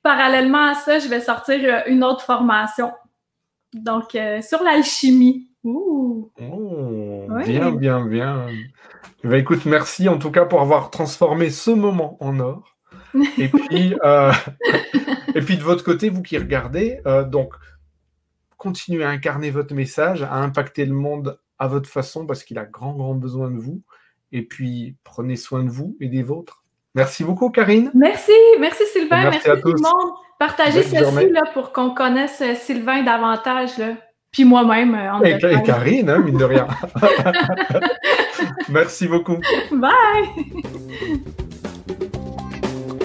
parallèlement à ça, je vais sortir une autre formation donc, euh, sur l'alchimie. Oh, bien, bien, bien. Eh ben, écoute, merci en tout cas pour avoir transformé ce moment en or. Et (laughs) puis, euh, et puis de votre côté, vous qui regardez, euh, donc, continuez à incarner votre message, à impacter le monde à votre façon parce qu'il a grand, grand besoin de vous. Et puis, prenez soin de vous et des vôtres. Merci beaucoup, Karine. Merci, merci Sylvain, merci, à tout le monde. Partagez ceci là, pour qu'on connaisse euh, Sylvain davantage. Là. Puis moi-même. Euh, et, et, Karine, hein, mine de rien. (laughs) (laughs) merci beaucoup. Bye.